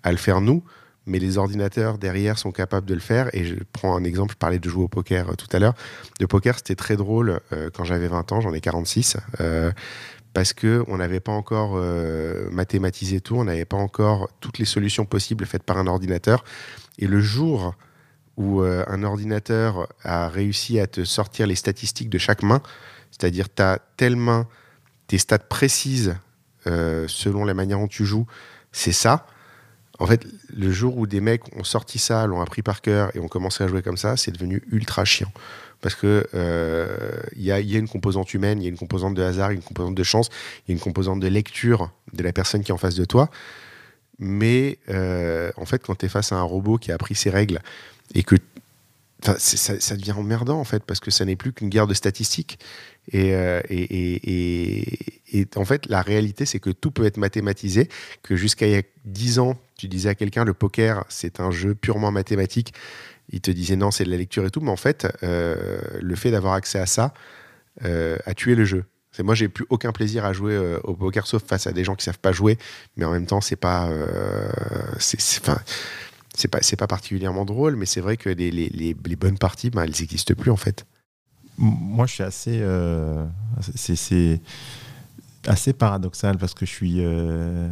à le faire nous, mais les ordinateurs derrière sont capables de le faire. Et je prends un exemple, je parlais de jouer au poker euh, tout à l'heure. Le poker, c'était très drôle euh, quand j'avais 20 ans, j'en ai 46. Euh, parce qu'on n'avait pas encore mathématisé tout, on n'avait pas encore toutes les solutions possibles faites par un ordinateur. Et le jour où un ordinateur a réussi à te sortir les statistiques de chaque main, c'est-à-dire, tu as tellement tes stats précises euh, selon la manière dont tu joues, c'est ça. En fait, le jour où des mecs ont sorti ça, l'ont appris par cœur et ont commencé à jouer comme ça, c'est devenu ultra chiant. Parce que il euh, y, a, une composante humaine, il y a une composante de hasard, une composante de chance, il y a une composante de lecture de la personne qui est en face de toi. Mais euh, en fait, quand tu es face à un robot qui a appris ses règles et que ça, ça, devient emmerdant en fait parce que ça n'est plus qu'une guerre de statistiques euh, et, et, en fait, la réalité, c'est que tout peut être mathématisé, que jusqu'à il y a 10 ans, tu disais à quelqu'un, le poker, c'est un jeu purement mathématique. Il te disait non, c'est de la lecture et tout. Mais en fait, euh, le fait d'avoir accès à ça euh, a tué le jeu. C'est moi, j'ai plus aucun plaisir à jouer au poker, sauf face à des gens qui savent pas jouer. Mais en même temps, c'est pas, c'est pas, pas particulièrement drôle. Mais c'est vrai que les, les, les, bonnes parties, ben, elles n'existent plus en fait moi, je suis assez. Euh, c'est assez paradoxal parce que je suis. Euh,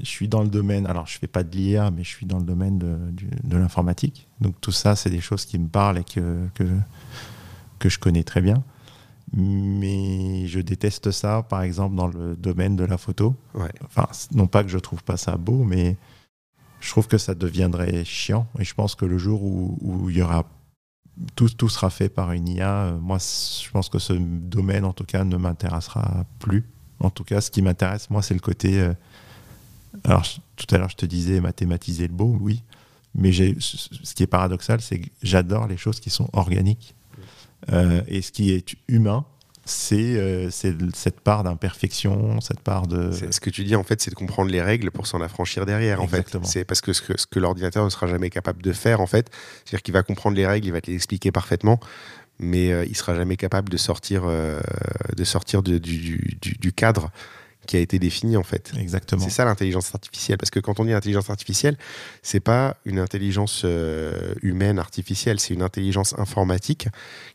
je suis dans le domaine, alors je fais pas de l'IA, mais je suis dans le domaine de, de l'informatique. Donc tout ça, c'est des choses qui me parlent et que, que, que je connais très bien. Mais je déteste ça, par exemple, dans le domaine de la photo. Ouais. Enfin, non pas que je trouve pas ça beau, mais je trouve que ça deviendrait chiant. Et je pense que le jour où, où il y aura tout, tout sera fait par une IA, euh, moi, je pense que ce domaine, en tout cas, ne m'intéressera plus. En tout cas, ce qui m'intéresse, moi, c'est le côté. euh, alors, tout à l'heure, je te disais mathématiser le beau, oui. Mais ce qui est paradoxal, c'est que j'adore les choses qui sont organiques. Euh, et ce qui est humain, c'est euh, cette part d'imperfection, cette part de. Ce que tu dis, en fait, c'est de comprendre les règles pour s'en affranchir derrière, en fait. C'est parce que ce que, l'ordinateur ne sera jamais capable de faire, en fait, c'est-à-dire qu'il va comprendre les règles, il va te les expliquer parfaitement, mais euh, il sera jamais capable de sortir, euh, de sortir de- du, du- du- du cadre qui a été défini, en fait. Exactement. C'est ça l'intelligence artificielle. Parce que quand on dit intelligence artificielle, c'est pas une intelligence euh, humaine artificielle, c'est une intelligence informatique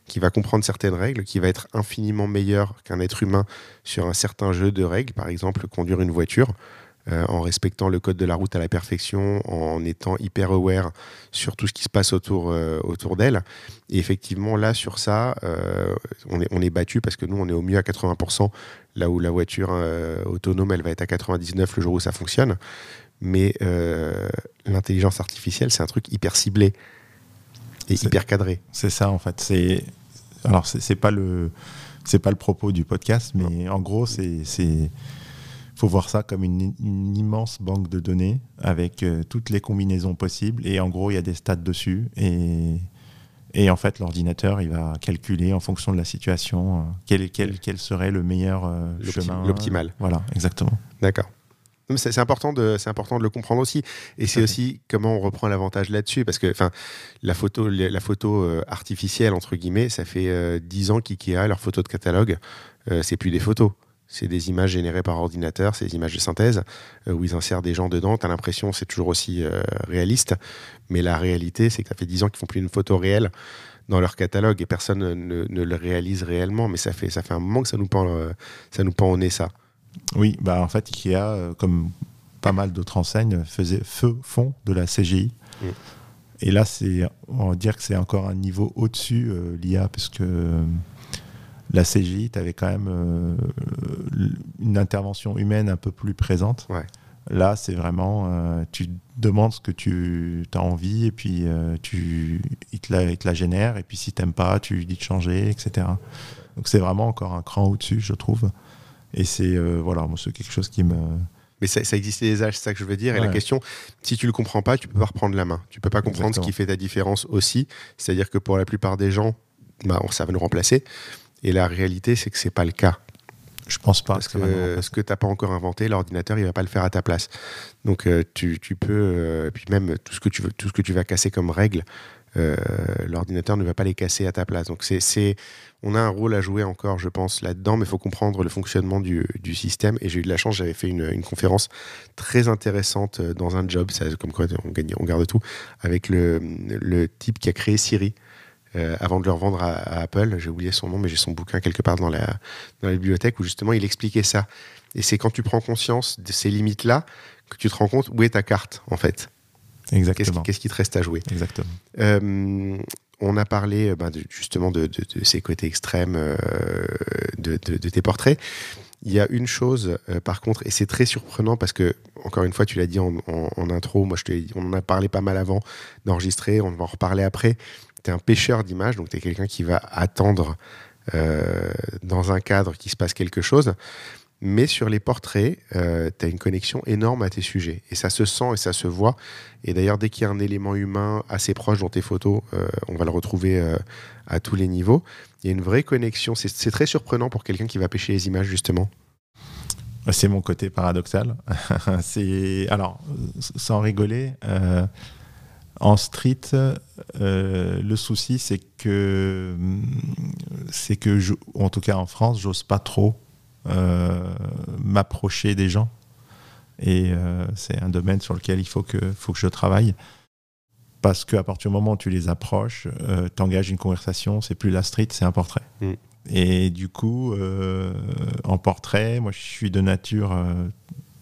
qui va comprendre certaines règles, qui va être infiniment meilleure qu'un être humain sur un certain jeu de règles, par exemple conduire une voiture. Euh, en respectant le code de la route à la perfection, en étant hyper aware sur tout ce qui se passe autour, euh, autour d'elle. Et effectivement, là, sur ça, euh, on est, on est battu parce que nous, on est au mieux à 80%, là où la voiture autonome, elle va être à 99 le jour où ça fonctionne. Mais l'intelligence artificielle, c'est un truc hyper ciblé et hyper cadré. C'est ça en fait. C'est alors c'est c'est pas le c'est pas le propos du podcast, mais en gros c'est c'est faut voir ça comme une, une immense banque de données avec euh, toutes les combinaisons possibles et en gros il y a des stats dessus et et en fait l'ordinateur il va calculer en fonction de la situation euh, quel quel quel serait le meilleur euh, chemin l'optimal. Voilà exactement. D'accord. C'est important, de, important de le comprendre aussi. Et c'est aussi comment on reprend l'avantage là-dessus. Parce que la photo, la photo euh, artificielle, entre guillemets, ça fait euh, 10 ans qu'IKEA, leurs photos de catalogue, euh, c'est plus des photos. C'est des images générées par ordinateur, c'est des images de synthèse, euh, où ils insèrent des gens dedans. Tu as l'impression c'est toujours aussi euh, réaliste. Mais la réalité, c'est que ça fait 10 ans qu'ils font plus une photo réelle dans leur catalogue et personne ne, ne le réalise réellement. Mais ça fait, ça fait un moment que ça nous pend, euh, ça nous pend au nez, ça. Oui, bah en fait Ikea comme pas mal d'autres enseignes faisait feu font de la CGI. Et là c'est on va dire que c'est encore un niveau au-dessus l'IA parce que la CGI tu avais quand même euh, une intervention humaine un peu plus présente. Ouais. Là, c'est vraiment euh, tu demandes ce que tu as envie et puis euh, tu il te, la, il te la génère et puis si t'aimes pas, tu lui dis de changer, etc. Donc c'est vraiment encore un cran au-dessus, je trouve. Et c'est voilà, c'est quelque chose qui me. Mais ça, ça existait des âges, c'est ça que je veux dire. Et la question, si tu le comprends pas, tu peux pas reprendre la main. Tu peux pas comprendre Exactement. ce qui fait ta différence aussi. C'est-à-dire que pour la plupart des gens, bah, ça va nous remplacer. Et la réalité, c'est que c'est pas le cas. Je pense pas. Parce que ce que t'as pas encore inventé, l'ordinateur, il va pas le faire à ta place. Donc euh, tu, tu peux, euh, puis même tout ce que tu veux, tout ce que tu vas casser comme règle, euh, l'ordinateur ne va pas les casser à ta place. Donc c'est, c'est, on a un rôle à jouer encore, je pense, là-dedans, mais il faut comprendre le fonctionnement du, du système. Et j'ai eu de la chance, j'avais fait une, une conférence très intéressante euh, dans un job, ça, comme quoi on, gagne, on garde tout, avec le, le type qui a créé Siri. Euh, avant de le revendre à, à Apple, j'ai oublié son nom, mais j'ai son bouquin quelque part dans la, dans la bibliothèque où justement il expliquait ça. Et c'est quand tu prends conscience de ces limites-là que tu te rends compte où est ta carte, en fait. Qu'est-ce qui, Exactement. qu'est-ce qui te reste à jouer Exactement. Euh, On a parlé euh, ben, de- justement de, de- de ces côtés extrêmes euh, de, tes portraits. Il y a une chose, euh, par contre, et c'est très surprenant parce que, encore une fois, tu l'as dit en, en- en intro, moi je on en a parlé pas mal avant d'enregistrer, on va en reparler après. Tu es un pêcheur d'images, donc tu es quelqu'un qui va attendre euh, dans un cadre qu'il se passe quelque chose. Mais sur les portraits, tu as une connexion énorme à tes sujets. Et ça se sent et ça se voit. Et d'ailleurs, dès qu'il y a un élément humain assez proche dans tes photos, euh, on va le retrouver euh, à tous les niveaux. Il y a une vraie connexion. C'est très surprenant pour quelqu'un qui va pêcher les images, justement. C'est mon côté paradoxal. c'est alors sans rigoler. En street, euh, le souci c'est que c'est que je- en tout cas en France, j'ose pas trop euh, m'approcher des gens. Et euh, c'est un domaine sur lequel il faut que, faut que je travaille. Parce qu'à partir du moment où tu les approches, tu engages une conversation, c'est plus la street, c'est un portrait. Mm. Et du coup, en portrait, moi je suis de nature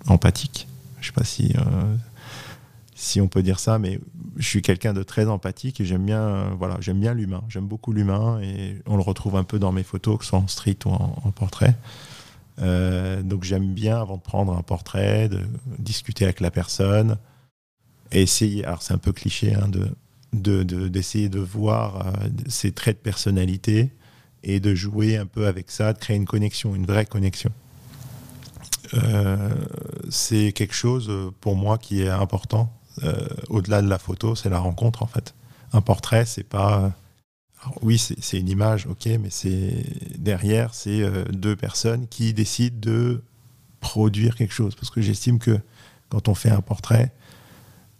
empathique. Je sais pas si, si on peut dire ça, mais je suis quelqu'un de très empathique et j'aime bien, voilà, j'aime l'humain. J'aime beaucoup l'humain et on le retrouve un peu dans mes photos, que ce soit en street ou en, portrait. donc j'aime bien, avant de prendre un portrait, de discuter avec la personne essayer, alors c'est un peu cliché, hein, de d'essayer de, voir ses traits de personnalité et de jouer un peu avec ça, de créer une connexion, une vraie connexion. Euh, c'est quelque chose euh, pour moi qui est important euh, au-delà de la photo, c'est la rencontre en fait. Un portrait, c'est pas. oui, c'est une image, ok, mais c'est derrière, c'est deux personnes qui décident de produire quelque chose. Parce que j'estime que quand on fait un portrait,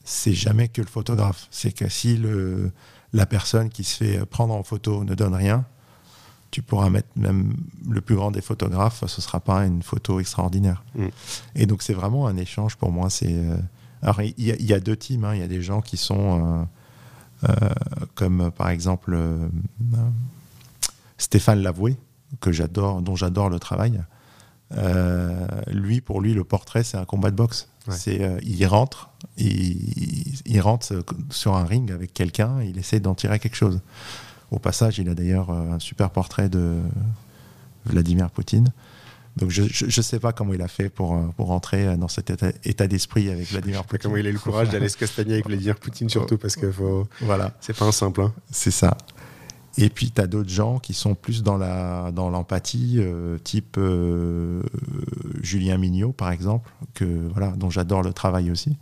c'est jamais que le photographe. C'est que si le, la personne qui se fait prendre en photo ne donne rien, tu pourras mettre même le plus grand des photographes, ce ne sera pas une photo extraordinaire. Mm. Et donc c'est vraiment un échange pour moi. C'est euh, alors il y, a deux teams. Hein. Il y a des gens qui sont euh, euh, comme par exemple Stéphane Lavoué, que j'adore, dont j'adore le travail. lui, pour lui, le portrait, c'est un combat de boxe. C'est, il rentre, il, il, rentre sur un ring avec quelqu'un, il essaie d'en tirer quelque chose. Au passage, il a d'ailleurs euh, un super portrait de Vladimir Poutine. Donc je ne sais pas comment il a fait pour, euh, pour rentrer dans cet état, d'esprit avec Vladimir Poutine. Comment il a eu le courage d'aller se castagner avec Vladimir Poutine surtout parce que faut... voilà. c'est pas un simple. Hein. C'est ça. Et puis tu as d'autres gens qui sont plus dans la dans l'empathie, euh, type Julien Mignot par exemple, que voilà, dont j'adore le travail aussi,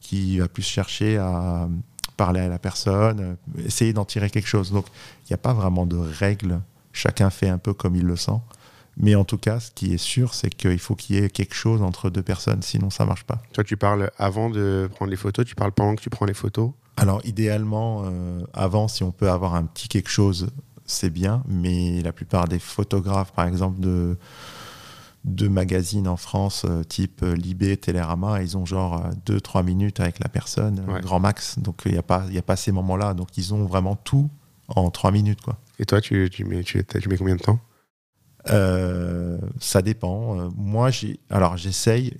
qui va plus chercher à, parler à la personne, essayer d'en tirer quelque chose. Donc, il n'y a pas vraiment de règles. Chacun fait un peu comme il le sent. Mais en tout cas, ce qui est sûr, c'est qu'il faut qu'il y ait quelque chose entre deux personnes, sinon ça marche pas. Toi, tu parles avant de prendre les photos, tu parles pendant que tu prends les photos? Alors, idéalement, euh, avant, si on peut avoir un petit quelque chose, c'est bien. Mais la plupart des photographes, par exemple, de, deux magazines en France, euh, type euh, Libé, Télérama, ils ont genre 2-3 euh, minutes avec la personne, grand max. Donc il n'y a, pas, a pas ces moments-là. Donc ils ont vraiment tout en 3 minutes. Quoi. Et toi, tu, tu, mets, tu, tu mets combien de temps? Ça dépend. moi, j'ai, alors j'essaye.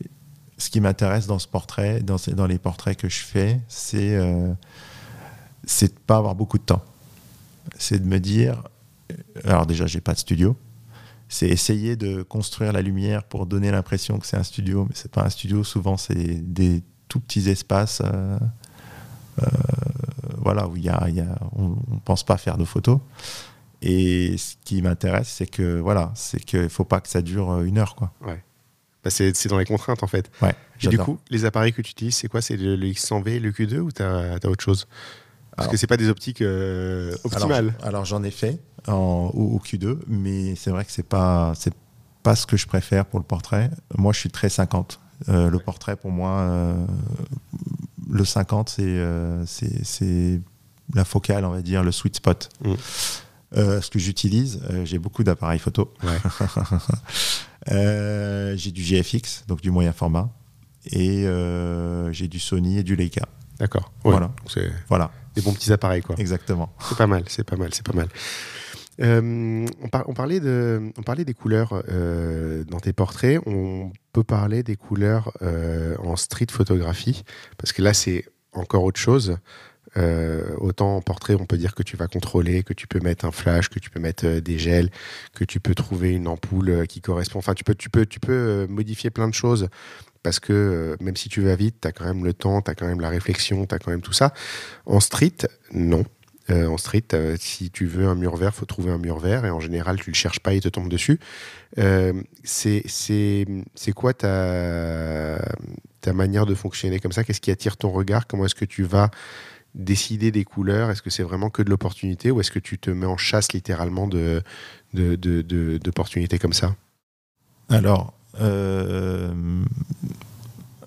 Ce qui m'intéresse dans ce portrait, dans, les portraits que je fais, c'est c'est de pas avoir beaucoup de temps. C'est de me dire, alors déjà, j'ai pas de studio c'est essayer de construire la lumière pour donner l'impression que c'est un studio, mais c'est pas un studio. Souvent, c'est des tout petits espaces, euh, euh, voilà, où y a, on, ne pense pas faire de photos. Et ce qui m'intéresse, c'est que voilà, c'est qu'il faut pas que ça dure une heure, quoi. Ouais. Bah, c'est, dans les contraintes en fait. Ouais. Et du coup, les appareils que tu utilises, c'est quoi? C'est le, X100V, le Q2 ou tu as, autre chose? Parce que c'est pas des optiques euh, optimales. alors j'en ai fait en, au, Q2, mais c'est vrai que c'est pas c'est pas ce que je préfère pour le portrait. Moi, je suis très 50. Euh, le portrait, pour moi, euh, le 50, euh, c'est c'est la focale, on va dire, le sweet spot. Mm. ce que j'utilise, j'ai beaucoup d'appareils photo. j'ai du GFX, donc du moyen format, et j'ai du Sony et du Leica. D'accord. Voilà. C'est voilà. Des bons petits appareils, quoi. Exactement. C'est pas mal, c'est pas mal, c'est pas mal. Euh, on, parlait de, on parlait des couleurs euh, dans tes portraits. On peut parler des couleurs euh, en street photographie, parce que là, c'est encore autre chose. Autant en portrait, on peut dire que tu vas contrôler, que tu peux mettre un flash, que tu peux mettre des gels, que tu peux trouver une ampoule qui correspond. Enfin, tu peux, tu peux, tu peux modifier plein de choses parce que même si tu vas vite, tu as quand même le temps, tu as quand même la réflexion, tu as quand même tout ça. En street, non. Euh, en street, euh, si tu veux un mur vert, faut trouver un mur vert et en général, tu le cherches pas, il te tombe dessus. Euh, c'est quoi ta, ta manière de fonctionner comme ça? Qu'est-ce qui attire ton regard? Comment est-ce que tu vas décider des couleurs Est-ce que c'est vraiment que de l'opportunité ou est-ce que tu te mets en chasse littéralement d'opportunités de, comme ça? Alors,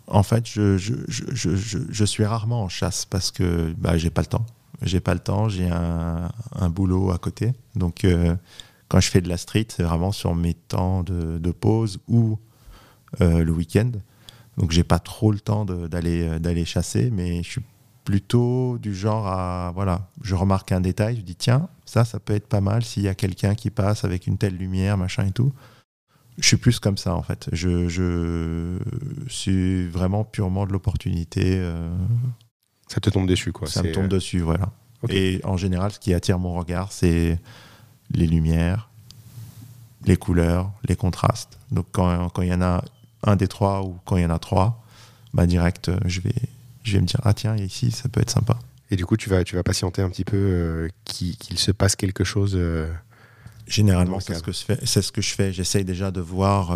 en fait, je, je, je, je, suis rarement en chasse parce que bah, j'ai pas le temps j'ai pas le temps, j'ai un, un, boulot à côté. Donc, euh, quand je fais de la street, c'est vraiment sur mes temps de, pause ou euh, le week-end. Donc, j'ai pas trop le temps d'aller euh, d'aller chasser, mais je suis plutôt du genre à voilà, je remarque un détail, je dis tiens, ça, ça peut être pas mal s'il y a quelqu'un qui passe avec une telle lumière, machin et tout. Je suis plus comme ça en fait. Je, je suis vraiment purement de l'opportunité. euh, Ça te tombe dessus, quoi. ça me tombe euh, dessus, voilà. Et en général, ce qui attire mon regard, c'est les lumières, les couleurs, les contrastes. Donc quand quand il y en a un des trois ou quand il y en a trois, bah direct, je vais, je vais me dire ah tiens ici ça peut être sympa. Et du coup, tu vas, tu vas patienter un petit peu euh, qu'il se passe quelque chose. euh, Généralement, c'est ce que je fais. C'est ce que je fais. J'essaye déjà de voir euh,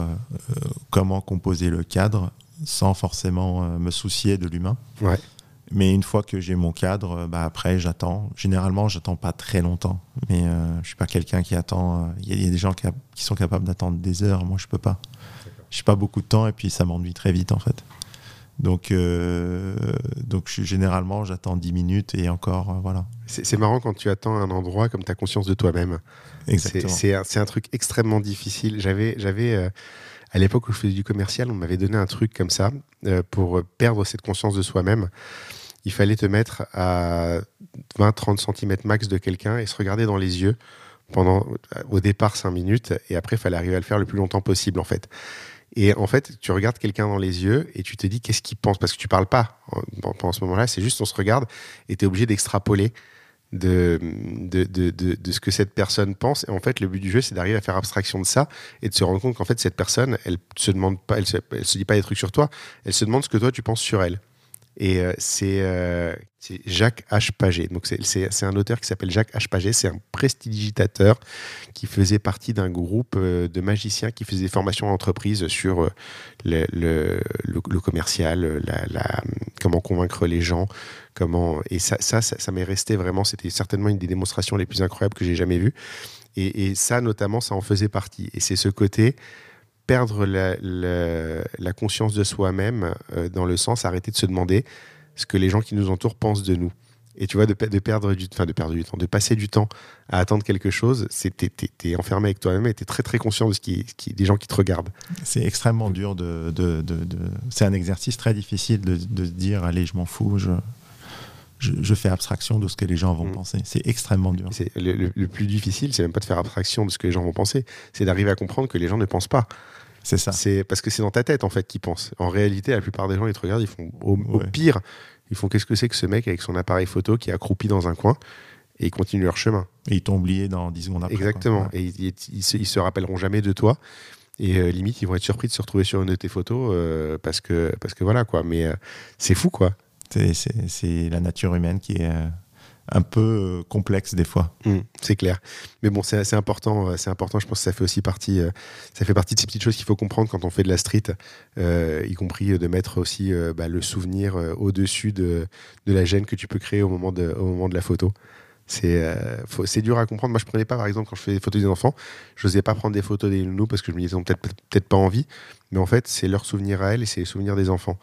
euh, comment composer le cadre sans forcément me soucier de l'humain. Ouais. Mais une fois que j'ai mon cadre, bah après j'attends. Généralement, j'attends pas très longtemps. Mais euh, je suis pas quelqu'un qui attend. Il y, a- il y a des gens qui, a- qui sont capables d'attendre des heures. Moi, je peux pas. J'ai pas beaucoup de temps et puis ça m'ennuie très vite en fait. Donc, euh, donc généralement, j'attends 10 minutes et encore, euh, voilà. C'est marrant quand tu attends un endroit comme tu as conscience de toi-même. C'est Exactement. c'est un, truc extrêmement difficile. J'avais, j'avais euh, à l'époque où je faisais du commercial, on m'avait donné un truc comme ça euh, pour perdre cette conscience de soi-même. Il fallait te mettre à 20-30 cm max de quelqu'un et se regarder dans les yeux pendant, au départ, 5 minutes. Et après, il fallait arriver à le faire le plus longtemps possible, en fait. Et en fait, tu regardes quelqu'un dans les yeux et tu te dis qu'est-ce qu'il pense? Parce que tu parles pas en- pendant ce moment-là. C'est juste on se regarde et tu es obligé d'extrapoler de, de, de, de, ce que cette personne pense. Et en fait, le but du jeu, c'est d'arriver à faire abstraction de ça et de se rendre compte qu'en fait, cette personne, elle se demande pas, elle elle se dit pas des trucs sur toi, elle se demande ce que toi tu penses sur elle. Et euh, c'est euh, c'est Jacques H. Paget. Donc c'est- un auteur qui s'appelle Jacques H. Paget. C'est un prestidigitateur qui faisait partie d'un groupe euh, de magiciens qui faisaient des formations en entreprise sur le, commercial, la, comment convaincre les gens, comment et ça, ça, m'est resté vraiment. C'était certainement une des démonstrations les plus incroyables que j'ai jamais vues. Et ça, notamment, ça en faisait partie. Et c'est ce côté perdre la, la- la conscience de soi-même euh, dans le sens arrêter de se demander ce que les gens qui nous entourent pensent de nous. Et tu vois, de, pe- de perdre du, enfin, de perdre du temps, de passer du temps à attendre quelque chose, c'est t'es, t'es- t'es enfermé avec toi-même et t'es très très conscient de ce qui, ce qui, des gens qui te regardent. C'est extrêmement dur de. de, de- C'est un exercice très difficile de, de se dire allez, je m'en fous, je, je, je fais abstraction de ce que les gens vont Mm. penser. C'est extrêmement dur. Et c'est le, le- le plus difficile, c'est même pas de faire abstraction de ce que les gens vont penser, c'est d'arriver à comprendre que les gens ne pensent pas. C'est ça. C'est parce que c'est dans ta tête en fait qu'ils pensent. En réalité, la plupart des gens ils te regardent, ils font au, au Ouais. pire, ils font qu'est-ce que c'est que ce mec avec son appareil photo qui est accroupi dans un coin et ils continuent leur chemin. Et ils t'ont oublié dans 10 secondes après. Exactement. Et ils, se, ils se rappelleront jamais de toi. Et euh, limite, ils vont être surpris de se retrouver sur une de tes photos euh, parce que parce que voilà quoi. Mais euh, c'est fou quoi. C'est- la nature humaine qui est un peu euh, complexe des fois. Mm, c'est clair. Mais bon, c'est important. euh, C'est important. Je pense que ça fait aussi partie. euh, ça fait partie de ces petites choses qu'il faut comprendre quand on fait de la street, y compris de mettre aussi bah, le souvenir au-dessus de, de la gêne que tu peux créer au moment de, au moment de la photo. C'est dur à comprendre. Moi, je prenais pas, par exemple, quand je fais des photos des enfants, je n'osais pas prendre des photos des nounous parce que je me disais, ils ont peut-être peut-être pas envie. Mais en fait, c'est leur souvenir à elles et c'est les souvenirs des enfants.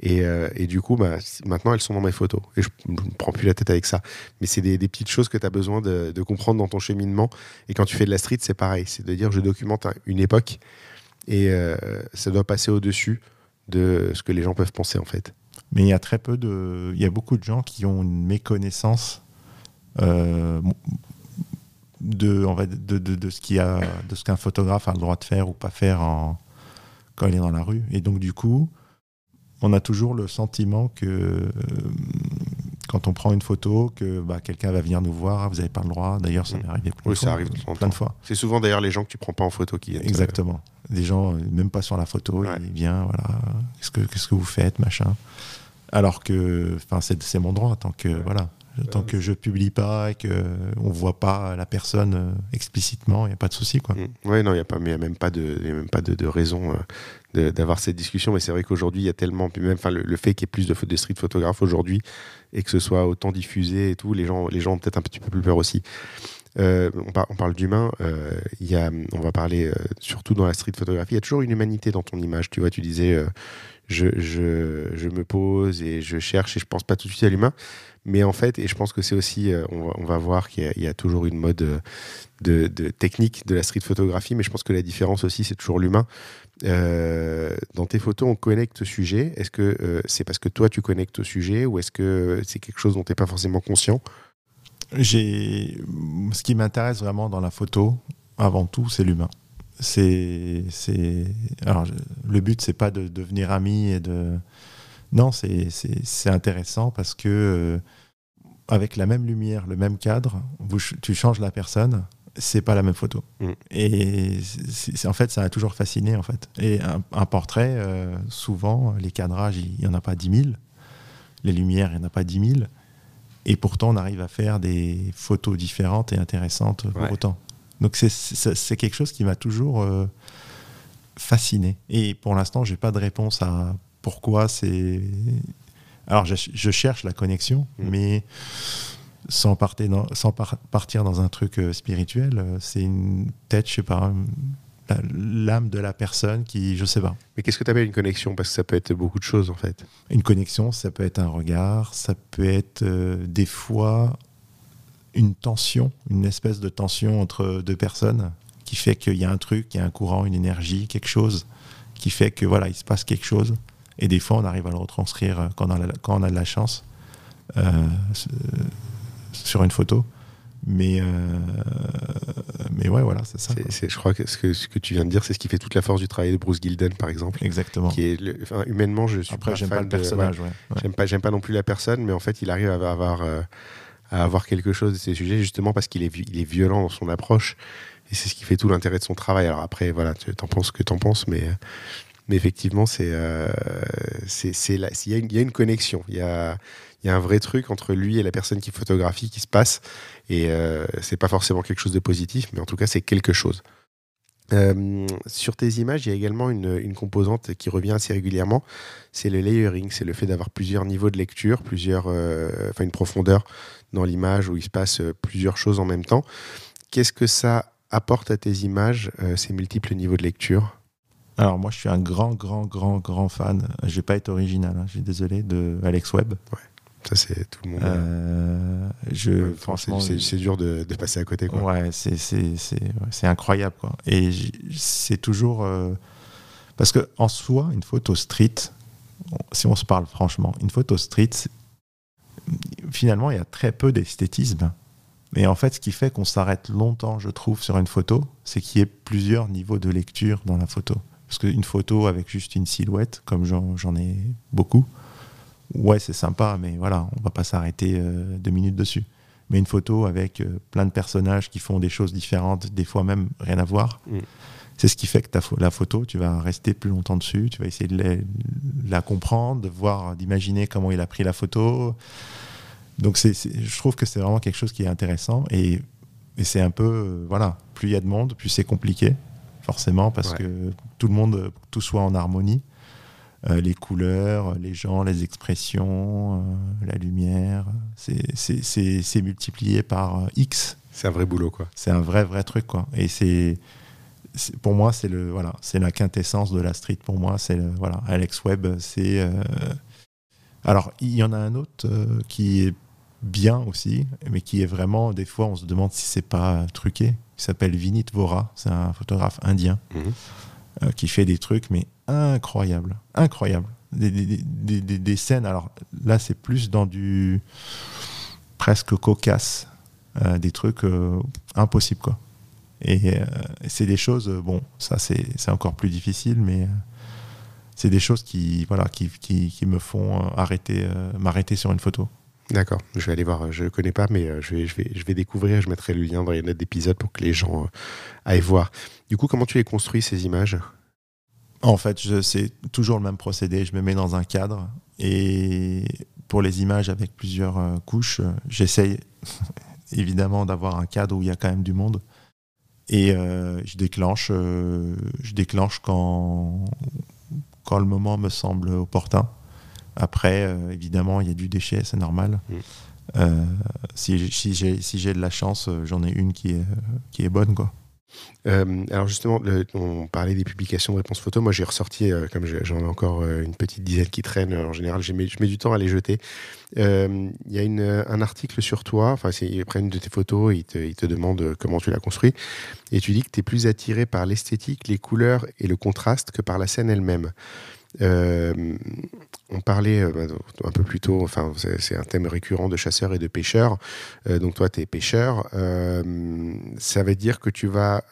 Et, euh, et du coup, bah, maintenant, elles sont dans mes photos. Et je ne me prends plus la tête avec ça. Mais c'est des, petites choses que tu as besoin de, comprendre dans ton cheminement. Et quand tu fais de la street, c'est pareil. C'est de dire, je documente un- une époque et euh, ça doit passer au-dessus de ce que les gens peuvent penser, en fait. Mais il y a très peu de. Il y a beaucoup de gens qui ont une méconnaissance euh, de, on va, de, de, ce qu'il a, de ce qu'un photographe a le droit de faire ou pas faire quand il est dans la rue. Et donc, du coup, on a toujours le sentiment que euh, quand on prend une photo, que bah, quelqu'un va venir nous voir, Ah, vous n'avez pas le droit. D'ailleurs, ça Mm. m'est arrivé plein Oui, de ça fois. arrive temps plein de fois. C'est souvent d'ailleurs les gens que tu prends pas en photo qui viennent. te- Exactement. Des gens, euh, même pas sur la photo, Ouais. il vient, voilà, qu'est-ce que, qu'est-ce que vous faites, machin. Alors que, c'est, c'est mon droit, tant que, voilà, tant que je publie pas et que on voit pas la personne euh, explicitement, il n'y a pas de souci, quoi. Mm. Ouais, non, il n'y a, pas- mais y a même pas de, y a même pas de, raison euh, d'avoir cette discussion. Mais c'est vrai qu'aujourd'hui, il y a tellement. Même, le, le fait qu'il y ait plus de, de street photographes aujourd'hui et que ce soit autant diffusé et tout, les gens, les gens ont peut-être un petit peu plus peur aussi. Euh, on, par- on parle d'humain, euh, on va parler euh, surtout dans la street photographie, il y a toujours une humanité dans ton image. Tu vois, tu disais, euh, je, me pose et je cherche et je pense pas tout de suite à l'humain. Mais en fait, et je pense que c'est aussi, euh, on, va, voir qu'il y a- toujours une mode euh, de, technique de la street photographie, mais je pense que la différence aussi, c'est toujours l'humain. Euh, dans tes photos, on connecte au sujet. Est-ce que c'est parce que toi, tu connectes au sujet ou est-ce que c'est quelque chose dont tu n'es pas forcément conscient? Ce qui m'intéresse vraiment dans la photo, avant tout, c'est l'humain. C'est, c'est, alors, le but c'est pas de devenir ami et de, non, c'est, c'est, c'est intéressant parce que euh, avec la même lumière, le même cadre, vous, tu changes la personne, c'est pas la même photo. Mm. Et c'est, en fait, ça a toujours fasciné en fait. Et un, un portrait, euh, souvent, les cadrages, il y en a pas 10 000, les lumières, il y en a pas 10 000. Et pourtant, on arrive à faire des photos différentes et intéressantes pour Ouais. autant. Donc c'est- quelque chose qui m'a toujours euh, fasciné. Et pour l'instant, j'ai pas de réponse à pourquoi c'est. Alors je, je cherche la connexion, Mm. mais sans, partir dans, sans par- partir dans un truc euh, spirituel, euh, c'est une tête, je sais pas, l'âme de la personne qui, je sais pas. Mais qu'est-ce que tu appelles une connexion? Parce que ça peut être beaucoup de choses en fait. Une connexion, ça peut être un regard, ça peut être euh, des fois une tension, une espèce de tension entre deux personnes qui fait qu'il y a un truc, il y a un courant, une énergie, quelque chose qui fait que voilà, il se passe quelque chose. Et des fois, on arrive à le retranscrire quand on a, la- quand on a de la chance euh, euh, sur une photo. Mais, euh, mais ouais, voilà, c'est ça. C'est- je crois que ce, que ce que tu viens de dire, c'est ce qui fait toute la force du travail de Bruce Gilden, par exemple. Exactement. Qui est le- enfin, humainement, je suis Après, pas j'aime pas le personnage. ouais. Ouais. J'aime pas, j'aime pas non plus la personne, mais en fait, il arrive à avoir, euh, à avoir quelque chose de ces sujets, justement parce qu'il est, violent dans son approche. Et c'est ce qui fait tout l'intérêt de son travail. Alors après, voilà, tu en penses ce que tu en penses, mais, mais effectivement, c'est, euh, c'est, il y, y a une connexion. Il y a, y a un vrai truc entre lui et la personne qui photographie qui se passe. Et euh, c'est pas forcément quelque chose de positif, mais en tout cas, c'est quelque chose. Euh, sur tes images, il y a également une, une composante qui revient assez régulièrement, c'est le layering, c'est le fait d'avoir plusieurs niveaux de lecture, plusieurs, euh, enfin une profondeur dans l'image où il se passe euh, plusieurs choses en même temps. Qu'est-ce que ça apporte à tes images, euh, ces multiples niveaux de lecture? Alors moi, je suis un grand, grand, grand, grand fan. Je vais pas être original, hein, je suis désolé, de Alex Webb. Ça, c'est tout le monde. Euh, je, Ouais, franchement, c'est- dur de, de passer à côté. Quoi. ouais, c'est incroyable quoi. Et c'est toujours euh, parce que en soi, une photo street, si on se parle franchement, une photo street, finalement, il y a très peu d'esthétisme. Mais en fait, ce qui fait qu'on s'arrête longtemps, je trouve, sur une photo, c'est qu'il y ait plusieurs niveaux de lecture dans la photo. Parce qu'une photo avec juste une silhouette, comme j'en j'en ai beaucoup, ouais, c'est sympa, mais voilà, on va pas s'arrêter euh, deux minutes dessus. Mais une photo avec euh, plein de personnages qui font des choses différentes, des fois même rien à voir, Mm. c'est ce qui fait que ta la photo, tu vas rester plus longtemps dessus, tu vas essayer de la, de la comprendre, de voir, d'imaginer comment il a pris la photo. Donc c'est, je trouve que c'est vraiment quelque chose qui est intéressant et, et c'est un peu, euh, voilà, plus il y a de monde, plus c'est compliqué, forcément, parce Ouais. que tout le monde, tout soit en harmonie. Euh, les couleurs, les gens, les expressions, euh, la lumière, c'est, multiplié par euh, X. C'est un vrai boulot. quoi. C'est un vrai, vrai truc, quoi. Et c'est, pour moi, c'est le, voilà, c'est la quintessence de la street. Pour moi, c'est voilà, Alex Webb, c'est. Alors, il y en a un autre qui est bien aussi, mais qui est vraiment, des fois, on se demande si c'est pas truqué. Il s'appelle Vinit Vora, c'est un photographe indien Mhm. euh, qui fait des trucs, mais incroyables, incroyables. Des, des- des- des- scènes, alors là, c'est plus dans du presque cocasse, euh, des trucs euh, impossibles, quoi. Et euh, c'est des choses, bon, ça c'est encore plus difficile, mais c'est des choses qui, voilà, qui, qui, qui me font arrêter, m'arrêter sur une photo. D'accord, je vais aller voir. Je ne connais pas, mais je vais, je, vais, je vais découvrir. Je mettrai le lien dans les notes d'épisode pour que les gens aillent voir. Du coup, comment tu les construis, ces images? En fait, c'est toujours le même procédé. Je me mets dans un cadre et pour les images avec plusieurs euh, couches, euh, j'essaye évidemment d'avoir un cadre où il y a quand même du monde. Et euh, je déclenche, euh, je déclenche quand, quand le moment me semble opportun. Après, évidemment, il y a du déchet, c'est normal. Mm. Si j'ai si de la chance, j'en ai une qui est, qui est bonne. Quoi. Euh, alors justement, on parlait des publications de réponses photos. Moi, j'ai ressorti, euh, comme j'en ai encore euh, une petite dizaine qui traînent. En général, j'ai mis- je mets du temps à les jeter. Il y a un article sur toi. Enfin, ils prennent une de tes photos, ils te, ils te demandent comment tu l'as construit, et tu dis que tu es plus attiré par l'esthétique, les couleurs et le contraste que par la scène elle-même. On parlait euh, bah, un peu plus tôt, enfin, c'est un thème récurrent de chasseurs et de pêcheurs. Euh, donc, toi, tu es pêcheur. Euh, ça veut dire que tu vas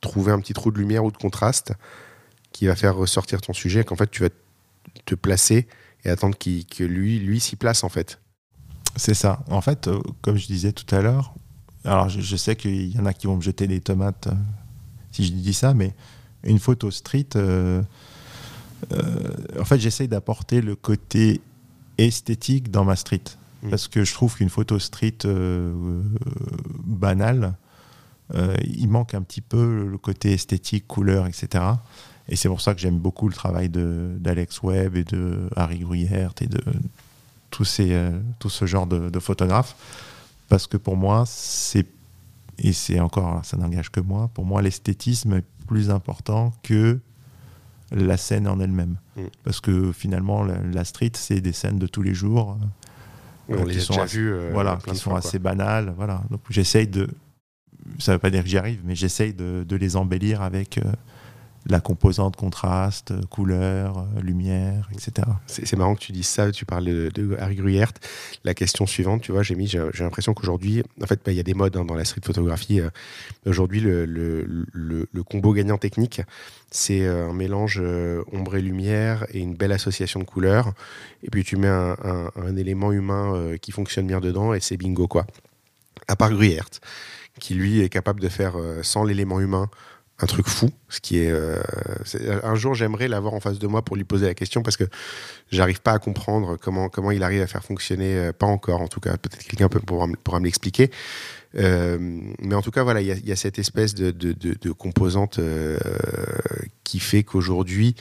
trouver un petit trou de lumière ou de contraste qui va faire ressortir ton sujet, qu'en fait tu vas te placer et attendre que lui, lui s'y place en fait. C'est ça. En fait, comme je disais tout à l'heure, alors je, sais qu'il y en a qui vont me jeter des tomates si je dis ça, mais une photo street, en fait, j'essaye d'apporter le côté esthétique dans ma street. Mm. Parce que je trouve qu'une photo street banale, il manque un petit peu le côté esthétique, couleur, etc. Et c'est pour ça que j'aime beaucoup le travail d'Alex Webb et de Harry Gruyère et de tous ces, euh, tout ce genre de, photographes. Parce que pour moi, c'est, et c'est encore, ça n'engage que moi, pour moi, l'esthétisme est plus important que la scène en elle-même. Mm. Parce que finalement, la, street, c'est des scènes de tous les jours. Euh, qui sont, assez, euh, voilà, qui sont assez banales. Voilà. Donc j'essaye de. Ça ne veut pas dire que j'y arrive, mais j'essaye de, de, les embellir avec la composante contraste, couleur, lumière, etc. C'est marrant que tu dises ça, tu parles de, Harry Gruyert. La question suivante, tu vois, j'ai j'ai l'impression qu'aujourd'hui, en fait, bah, il y a des modes hein, dans la street photographie. Euh, aujourd'hui, le, combo gagnant technique, c'est euh, un mélange euh, ombre et lumière et une belle association de couleurs. Et puis tu mets un, un élément humain qui fonctionne bien dedans et c'est bingo, quoi. À part Gruyert, qui lui est capable de faire sans l'élément humain un truc fou, ce qui est, euh, un jour j'aimerais l'avoir en face de moi pour lui poser la question parce que j'arrive pas à comprendre comment comment il arrive à faire fonctionner, euh, pas encore en tout cas, peut-être quelqu'un pourra, pourra me l'expliquer. Euh, mais en tout cas, voilà, il y, a cette espèce de, composante qui fait qu'aujourd'hui,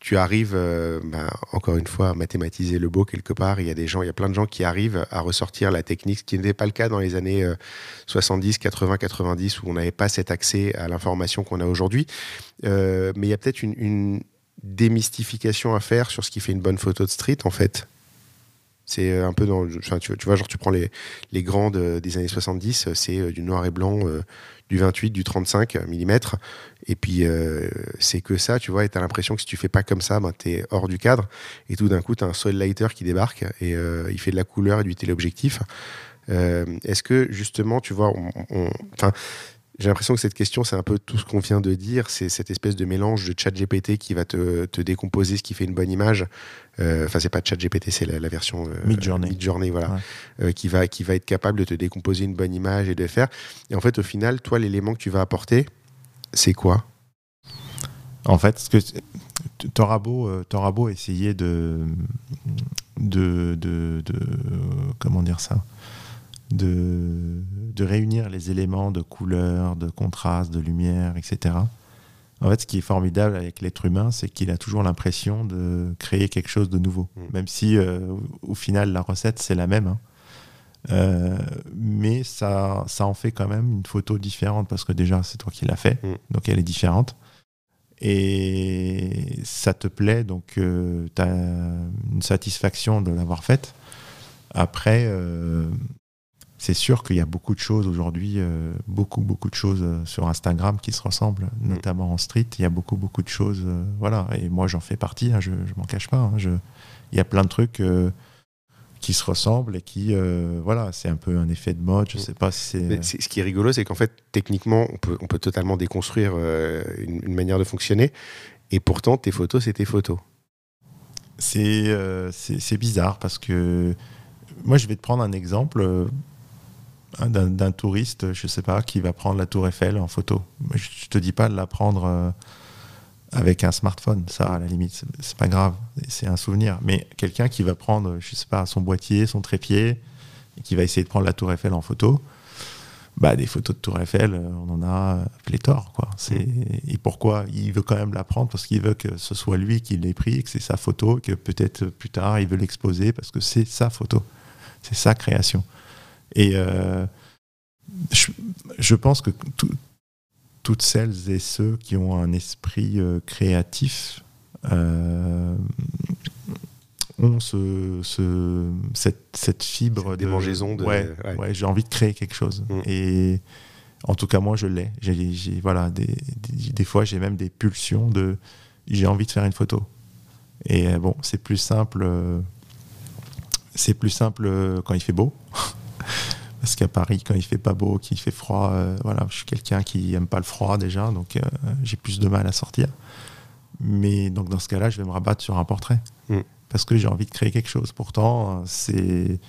tu arrives, euh, bah, encore une fois, à mathématiser le beau quelque part. Il y a des gens, il y a plein de gens qui arrivent à ressortir la technique, ce qui n'était pas le cas dans les années 70, 80, 90, où on n'avait pas cet accès à l'information qu'on a aujourd'hui. Euh, mais il y a peut-être une, démystification à faire sur ce qui fait une bonne photo de street, en fait. C'est un peu dans. Tu, vois, genre, tu prends les grandes des années 70, c'est du noir et blanc, du 28, du 35 mm. Et puis, euh, c'est que ça, tu vois, et tu as l'impression que si tu fais pas comme ça, ben, tu es hors du cadre. Et tout d'un coup, tu as un soil lighter qui débarque et euh, il fait de la couleur et du téléobjectif. Euh, Est-ce que, justement, tu vois, on, j'ai l'impression que cette question, c'est un peu tout ce qu'on vient de dire. C'est cette espèce de mélange de chat GPT qui va te, te, décomposer ce qui fait une bonne image. Euh, enfin, c'est pas chat GPT, c'est la, version euh, Mid-Journey. Mid voilà. Euh, qui, va, qui va être capable de te décomposer une bonne image et de faire. Et en fait, au final, toi, l'élément que tu vas apporter, c'est quoi? En fait, ce que t'auras beau, beau essayer de, de, de, de, comment dire ça? De, de réunir les éléments de couleur, de contraste, de lumière, etc. En fait, ce qui est formidable avec l'être humain, c'est qu'il a toujours l'impression de créer quelque chose de nouveau, mm. même si euh, au final la recette c'est la même. Hein. Euh, mais ça, ça en fait quand même une photo différente parce que déjà c'est toi qui l'as fait, mm. donc elle est différente. Et ça te plaît, donc euh, tu as une satisfaction de l'avoir faite. Après, c'est sûr qu'il y a beaucoup de choses aujourd'hui, euh, beaucoup, beaucoup de choses euh, sur Instagram qui se ressemblent, mm. notamment en street. Il y a beaucoup, beaucoup de choses. Euh, voilà. Et moi, j'en fais partie, hein, je ne m'en cache pas. Hein, il y a plein de trucs qui se ressemblent et qui, voilà, c'est un peu un effet de mode. Je ne mm. sais pas si c'est. Ce qui est rigolo, c'est qu'en fait, techniquement, on peut, on peut totalement déconstruire une, une, manière de fonctionner. Et pourtant, tes photos, c'est tes photos. C'est bizarre parce que moi, je vais te prendre un exemple d'un touriste, je sais pas, qui va prendre la tour Eiffel en photo. Je te dis pas de la prendre euh, avec un smartphone, ça à la limite, c'est pas grave, c'est un souvenir. Mais quelqu'un qui va prendre, je sais pas, son boîtier, son trépied, et qui va essayer de prendre la tour Eiffel en photo, bah des photos de tour Eiffel, euh, on en a pléthore, quoi. C'est et pourquoi il veut quand même la prendre? Parce qu'il veut que ce soit lui qui l'ait pris, que c'est sa photo, que peut-être plus tard il veut l'exposer parce que c'est sa photo, c'est sa création. Et euh, je, pense que toutes celles et ceux qui ont un esprit euh, créatif euh, ont ce, cette, cette, fibre cette de, ouais, ouais. j'ai envie de créer quelque chose mm. et en tout cas moi je l'ai j'ai, voilà des, des, fois j'ai même des pulsions de j'ai envie de faire une photo et bon c'est plus simple c'est plus simple quand il fait beau Parce qu'à Paris, quand il fait pas beau, qu'il fait froid, euh, voilà, je suis quelqu'un qui aime pas le froid déjà, donc euh, j'ai plus de mal à sortir. Mais donc dans ce cas-là, je vais me rabattre sur un portrait. Mm. Parce que j'ai envie de créer quelque chose. Pourtant, c'est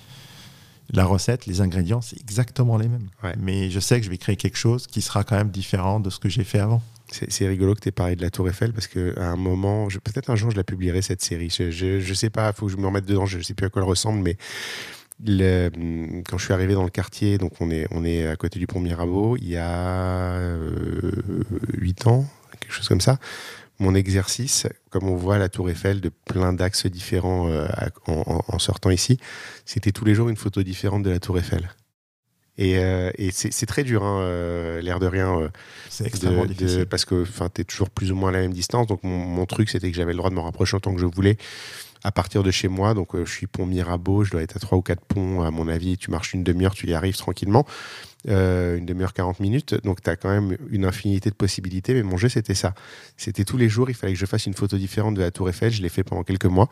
la recette, les ingrédients, c'est exactement les mêmes. Ouais. Mais je sais que je vais créer quelque chose qui sera quand même différent de ce que j'ai fait avant. C'est rigolo que tu aies parlé de la Tour Eiffel parce qu'à un moment, peut-être un jour je la publierai cette série. Je, je sais pas, il faut que je me remette dedans, je sais plus à quoi elle ressemble, mais le- quand je suis arrivé dans le quartier, donc on est, on est à côté du pont Mirabeau, il y a 8 ans, quelque chose comme ça. Mon exercice, comme on voit la Tour Eiffel de plein d'axes différents euh, en, sortant ici, c'était tous les jours une photo différente de la Tour Eiffel. Et, euh, et c'est très dur, hein, euh, l'air de rien. euh, C'est extrêmement de- de- difficile. parce que tu es toujours plus ou moins à la même distance. Donc, mon, mon truc, c'était que j'avais le droit de me rapprocher autant que je voulais à partir de chez moi. Donc, euh, je suis pont Mirabeau, je dois être à 3 ou 4 ponts, à mon avis. Tu marches une demi-heure, tu y arrives tranquillement. Euh, une demi-heure, 40 minutes. Donc, tu as quand même une infinité de possibilités. Mais mon jeu, c'était ça. C'était tous les jours, il fallait que je fasse une photo différente de la Tour Eiffel. Je l'ai fait pendant quelques mois.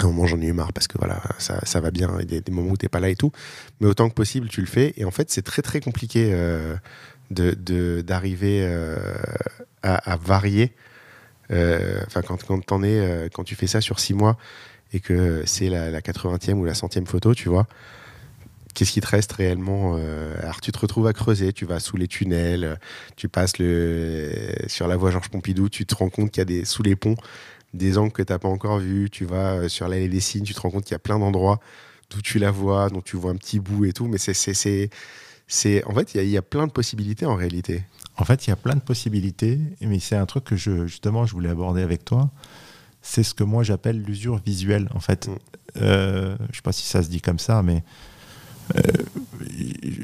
À un moment, j'en ai eu marre parce que voilà, ça, va bien. Il y a des, moments où t'es pas là et tout. Mais autant que possible, tu le fais. Et en fait, c'est très, très compliqué. euh, d'arriver à varier. Euh, Enfin, quand, quand, t'en es, euh, quand tu fais ça sur six mois et que c'est la, la 80e ou la 100e photo, tu vois, qu'est-ce qui te reste réellement euh, Alors, tu te retrouves à creuser, tu vas sous les tunnels, tu passes le, sur la voie Georges Pompidou, tu te rends compte qu'il y a des, sous les ponts des angles que tu n'as pas encore vus, tu vas sur l'allée des signes, tu te rends compte qu'il y a plein d'endroits d'où tu la vois, dont tu vois un petit bout et tout, mais en fait, il y, a plein de possibilités en réalité. En fait, il y a plein de possibilités, mais c'est un truc que je, justement je voulais aborder avec toi. C'est ce que moi j'appelle l'usure visuelle. En fait, Mm. Euh, je sais pas si ça se dit comme ça, mais euh,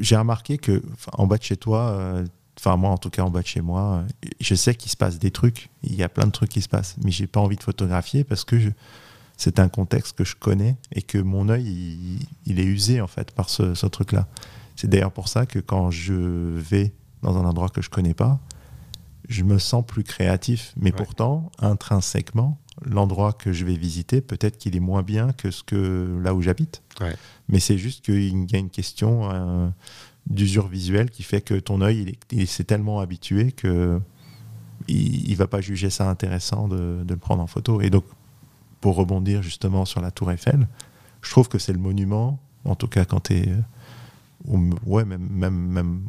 j'ai remarqué que en bas de chez toi, euh, enfin moi en tout cas en bas de chez moi, je sais qu'il se passe des trucs. Il y a plein de trucs qui se passent, mais j'ai pas envie de photographier parce que je- c'est un contexte que je connais et que mon œil il, il est usé en fait par ce, ce truc-là. C'est d'ailleurs pour ça que quand je vais dans un endroit que je connais pas, je me sens plus créatif. Mais Ouais. pourtant, intrinsèquement, l'endroit que je vais visiter, peut-être qu'il est moins bien que ce que là où j'habite. Ouais. Mais c'est juste qu'il y a une question euh, d'usure visuelle qui fait que ton œil, il, est- il s'est tellement habitué que il, il va pas juger ça intéressant de, de le prendre en photo. Et donc, pour rebondir justement sur la Tour Eiffel, je trouve que c'est le monument, en tout cas quand tu es. Ouais, même, même, même,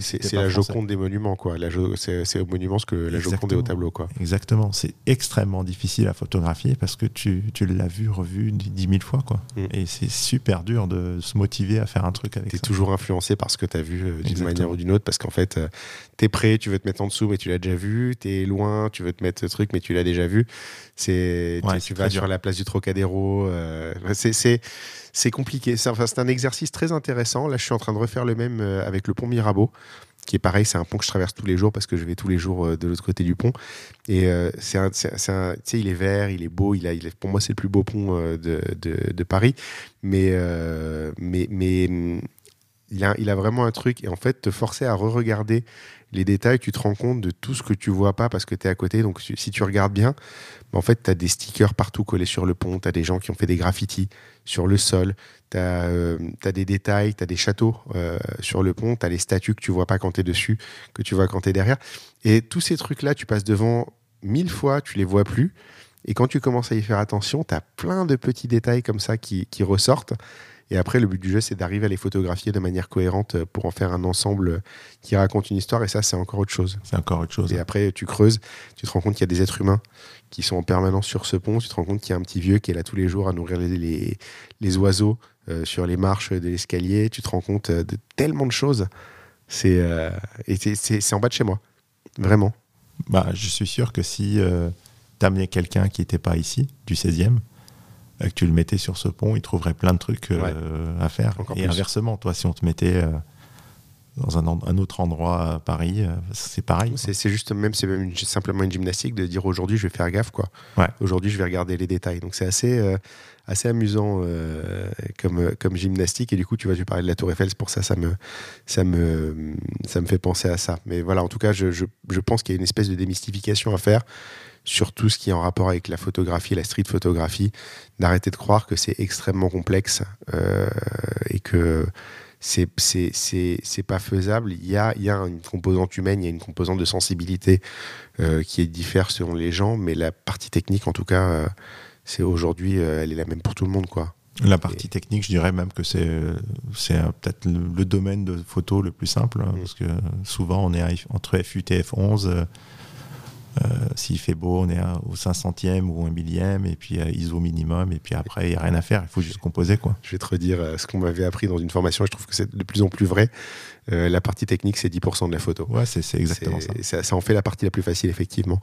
C'est t'es la français. Joconde des monuments, quoi. C'est au monument ce que la Joconde est au tableau, quoi. Exactement. C'est extrêmement difficile à photographier parce que tu, tu l'as vu, revu dix mille fois. Quoi. Mm. Et c'est super dur de se motiver à faire un truc avec es ça. toujours influencé par ce que tu as vu euh, d'une manière ou d'une autre, parce qu'en fait, tu es prêt, tu veux te mettre en dessous, mais tu l'as déjà vu. Tu es loin, tu veux te mettre ce truc, mais tu l'as déjà vu. C'est Ouais, tu- vas dur. sur la place du Trocadéro. euh, c'est- compliqué. C'est enfin, un exercice très intéressant. Là, je suis en train de refaire le même euh, avec le pont Mirabeau qui est pareil, c'est un pont que je traverse tous les jours parce que je vais tous les jours euh, de l'autre côté du pont. Et euh, c'est un, un- il est vert, il est beau, il a, il est- pour moi c'est le plus beau pont de, de- de Paris. Mais, euh, mais, mais hum, il a, il a vraiment un truc. Et en fait, te forcer à re-regarder les détails, tu te rends compte de tout ce que tu vois pas parce que tu es à côté. Donc si tu regardes bien, bah, en fait, tu as des stickers partout collés sur le pont, tu as des gens qui ont fait des graffitis sur le sol, tu as, des détails, tu as des châteaux euh, sur le pont, tu as les statues que tu vois pas quand tu es dessus, que tu vois quand tu es derrière. Et tous ces trucs-là, tu passes devant mille fois, tu les vois plus. Et quand tu commences à y faire attention, tu as plein de petits détails comme ça qui ressortent. Et après, le but du jeu, c'est d'arriver à les photographier de manière cohérente pour en faire un ensemble qui raconte une histoire. Et ça, c'est encore autre chose. C'est encore autre chose. Et après, tu creuses, tu te rends compte qu'il y a des êtres humains qui sont en permanence sur ce pont. Tu te rends compte qu'il y a un petit vieux qui est là tous les jours à nourrir les, les, les oiseaux euh, sur les marches de l'escalier. Tu te rends compte euh, de tellement de choses. C'est euh, et c'est- en bas de chez moi. Vraiment. Bah, je suis sûr que si euh, tu amenais quelqu'un qui n'était pas ici, du 16e, euh, que tu le mettais sur ce pont, il trouverait plein de trucs euh, à faire. Encore Et plus. inversement, toi, si on te mettait euh, dans un, autre endroit à Paris, euh, c'est pareil. C'est juste même, c'est même une- simplement une gymnastique de dire aujourd'hui je vais faire gaffe quoi. Ouais. Aujourd'hui je vais regarder les détails. Donc c'est assez, euh, assez amusant euh, comme, euh, comme gymnastique. Et du coup tu vas tu parlais de la Tour Eiffel, c'est pour ça ça me, ça me, ça me fait penser à ça. Mais voilà, en tout cas je, je, je pense qu'il y a une espèce de démystification à faire sur tout ce qui est en rapport avec la photographie, la street photographie, d'arrêter de croire que c'est extrêmement complexe euh, et que c'est c'est pas faisable. Il y a il y a une composante humaine, il y a une composante de sensibilité euh, qui est différente selon les gens, mais la partie technique, en tout cas, euh, c'est aujourd'hui, elle est la même pour tout le monde, quoi. La partie technique, je dirais même que c'est c'est peut-être le, le domaine de photo le plus simple, hein, Mm. parce que souvent on est entre F8 et F11. euh, euh, S'il fait beau, on est à- au 500e ou un millième, et puis euh, ISO minimum, et puis après, il n'y a rien à faire, il faut juste composer. quoi. Je vais te redire euh, ce qu'on m'avait appris dans une formation, et je trouve que c'est de plus en plus vrai. Euh, la partie technique, c'est 10% de la photo. Ouais, c'est exactement ça. Ça. Ça en fait la partie la plus facile, effectivement.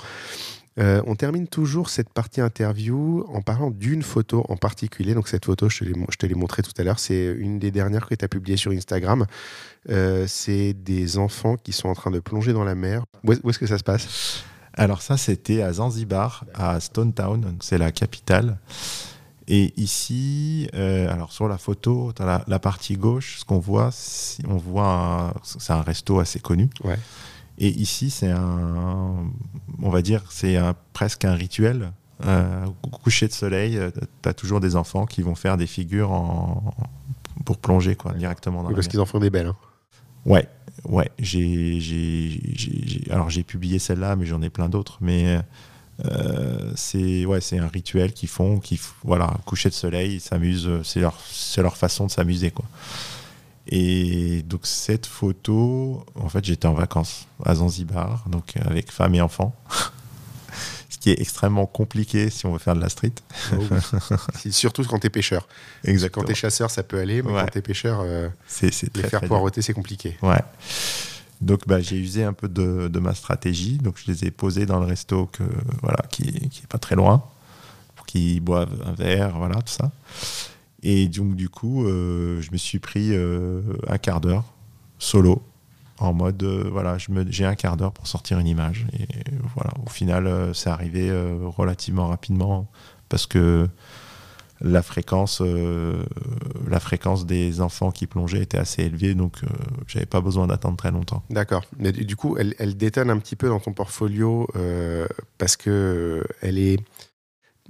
Euh, on termine toujours cette partie interview en parlant d'une photo en particulier. Donc cette photo, je te l'ai, montrée tout à l'heure, c'est une des dernières que tu as publiées sur Instagram. Euh, c'est des enfants qui sont en train de plonger dans la mer. Où est-ce que ça se passe? Alors ça, c'était à Zanzibar, à Stone Town, c'est la capitale. Et ici, euh, alors sur la photo, dans la, la partie gauche, ce qu'on voit, c'est- on voit, un- c'est un resto assez connu. Ouais. Et ici, c'est un, on va dire, c'est un- presque un rituel. Euh, coucher de soleil, tu as toujours des enfants qui vont faire des figures en, pour plonger quoi, directement dans Oui, la Parce qu'ils en font des belles. hein. Ouais, ouais. J'ai, alors j'ai publié celle-là, mais j'en ai plein d'autres. Mais euh, c'est, ouais, c'est un rituel qu'ils font, qui, voilà, coucher de soleil, ils s'amusent. C'est leur, c'est leur façon de s'amuser, quoi. Et donc cette photo, en fait, j'étais en vacances à Zanzibar, donc avec femme et enfant. Qui est extrêmement compliqué si on veut faire de la street. Oh oui. C'est Surtout quand tu es pêcheur. Quand tu es chasseur, ça peut aller, mais Ouais. quand tu es pêcheur, euh, C'est, c'est les très, faire poireauter, c'est compliqué. Ouais. Donc bah, j'ai usé un peu de, de ma stratégie. Donc je les ai posés dans le resto que, voilà, qui, qui est pas très loin, pour qu'ils boivent un verre, voilà, tout ça. Et donc du coup, euh, je me suis pris euh, un quart d'heure solo, en mode, euh, voilà, je me- j'ai un quart d'heure pour sortir une image. Et voilà, au final, euh, c'est arrivé euh, relativement rapidement parce que la fréquence, la fréquence des enfants qui plongeaient était assez élevée, donc j'avais pas besoin d'attendre très longtemps. D'accord. Mais du coup, elle, elle détonne un petit peu dans ton portfolio parce que elle est.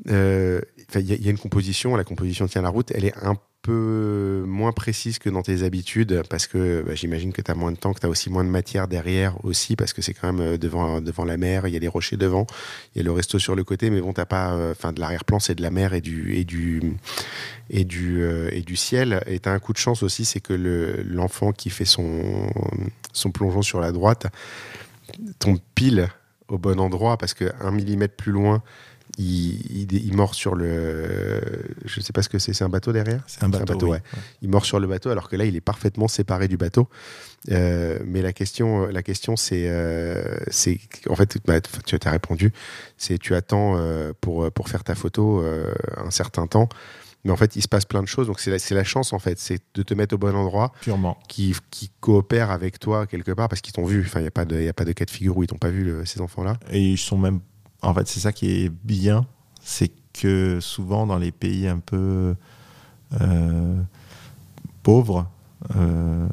il y a une composition, la composition tient la route, elle est un peu moins précise que dans tes habitudes parce que bah, j'imagine que tu as moins de temps, que tu as aussi moins de matière derrière aussi parce que c'est quand même euh, devant, devant la mer, il y a les rochers devant, il y a le resto sur le côté, mais bon, t'as pas. euh, Enfin, de l'arrière-plan, c'est de la mer et du. Et du et du, euh, et du ciel. Et tu as un coup de chance aussi, c'est que le- l'enfant qui fait son, son plongeon sur la droite tombe pile au bon endroit parce que un millimètre plus loin, il, il, il mord sur le. Je sais pas ce que c'est, c'est un bateau derrière C'est un bateau. bateau, oui. ouais. Il mord sur le bateau alors que là, il est parfaitement séparé du bateau. Euh, mais la question, la question c'est. euh, en fait, bah, tu as répondu. C'est tu attends euh, pour, pour faire ta photo un certain temps. Mais en fait, il se passe plein de choses. Donc, c'est la, chance, en fait. C'est de te mettre au bon endroit, Purement. qui, qui coopèrent avec toi quelque part parce qu'ils t'ont vu. Enfin, il n'y a, pas de- y a pas de cas de figure où ils t'ont pas vu, le- ces enfants-là. Et ils sont même. En fait, c'est ça qui est bien, c'est que souvent dans les pays un peu euh, pauvres, euh,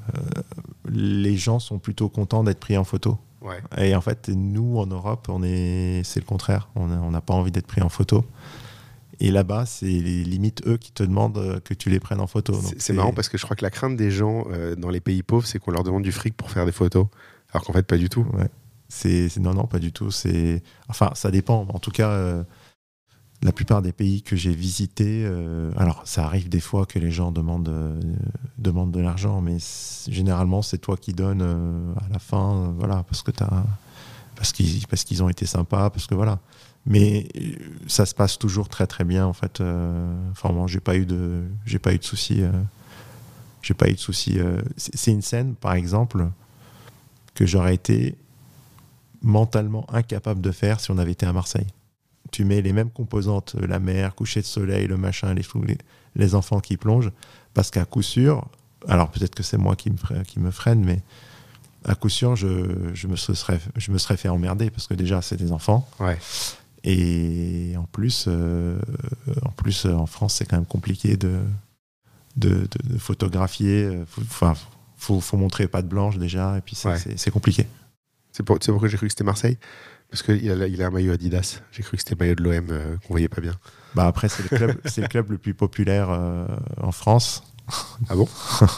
les gens sont plutôt contents d'être pris en photo. Ouais. Et en fait, nous en Europe, on est, c'est le contraire. On n'a pas envie d'être pris en photo. Et là-bas, c'est les limites eux qui te demandent euh, que tu les prennes en photo. C'est- C'est marrant parce que je crois que la crainte des gens euh, dans les pays pauvres, c'est qu'on leur demande du fric pour faire des photos. Alors qu'en fait, pas du tout. Ouais. C'est, non, non, pas du tout. C'est, enfin, ça dépend. En tout cas, euh, la plupart des pays que j'ai visités, euh, alors ça arrive des fois que les gens demandent, euh, demandent de l'argent, mais généralement c'est toi qui donnes à la fin, voilà, parce que t'as, parce qu'ils, parce qu'ils ont été sympas, parce que voilà. Mais ça se passe toujours très très bien en fait. Enfin, moi, j'ai pas eu de, j'ai pas eu de soucis. j'ai pas eu de soucis. c'est une scène, par exemple, que j'aurais été mentalement incapable de faire si on avait été à Marseille. Tu mets les mêmes composantes, euh, la mer, coucher de soleil, le machin, les, les, les enfants qui plongent, parce qu'à coup sûr, alors peut-être que c'est moi qui me, fre- qui me freine, mais à coup sûr, je, je, me serais, je me serais fait emmerder, parce que déjà, c'est des enfants, Ouais. et en plus, euh, en, plus euh, en France, c'est quand même compliqué de, de, de- de photographier. faut- Enfin, faut, faut montrer pas de blanche déjà, et puis c'est Ouais. c'est- c'est compliqué. C'est pour, pourquoi j'ai cru que c'était Marseille? Parce qu'il a, il a un maillot Adidas. J'ai cru que c'était le maillot de l'OM euh, qu'on voyait pas bien. Bah après, c'est le club, c'est le club le plus populaire euh, en France. Ah bon?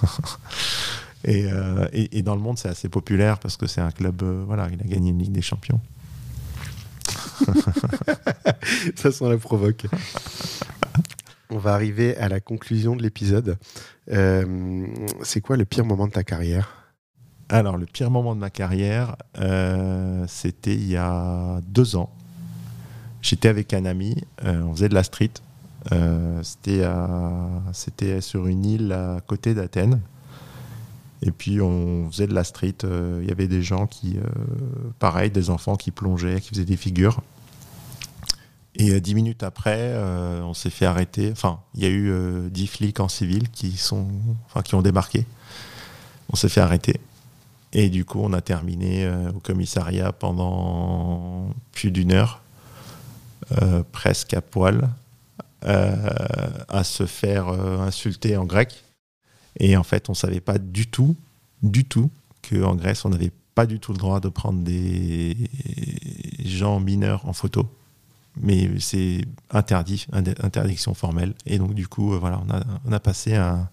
Et, euh, et, et dans le monde, c'est assez populaire parce que c'est un club, euh, voilà, il a gagné une Ligue des Champions. Ça sent la provoque. On va arriver à la conclusion de l'épisode. C'est quoi le pire moment de ta carrière? Alors, le pire moment de ma carrière, euh, c'était il y a deux ans. J'étais avec un ami, euh, on faisait de la street. Euh, c'était, sur une île à côté d'Athènes. Et puis on faisait de la street. Il y avait des gens qui, pareil, des enfants qui plongeaient, qui faisaient des figures. Et dix minutes après, on s'est fait arrêter. Enfin, il y a eu dix flics en civil qui ont débarqué. On s'est fait arrêter. Et du coup, on a terminé euh, au commissariat pendant plus d'une heure, euh, presque à poil, euh, à se faire insulter en grec. Et en fait, on savait pas du tout, du tout, qu'en Grèce, on n'avait pas du tout le droit de prendre des gens mineurs en photo. Mais c'est interdit, interdiction formelle. Et donc, du coup, voilà, on a, passé un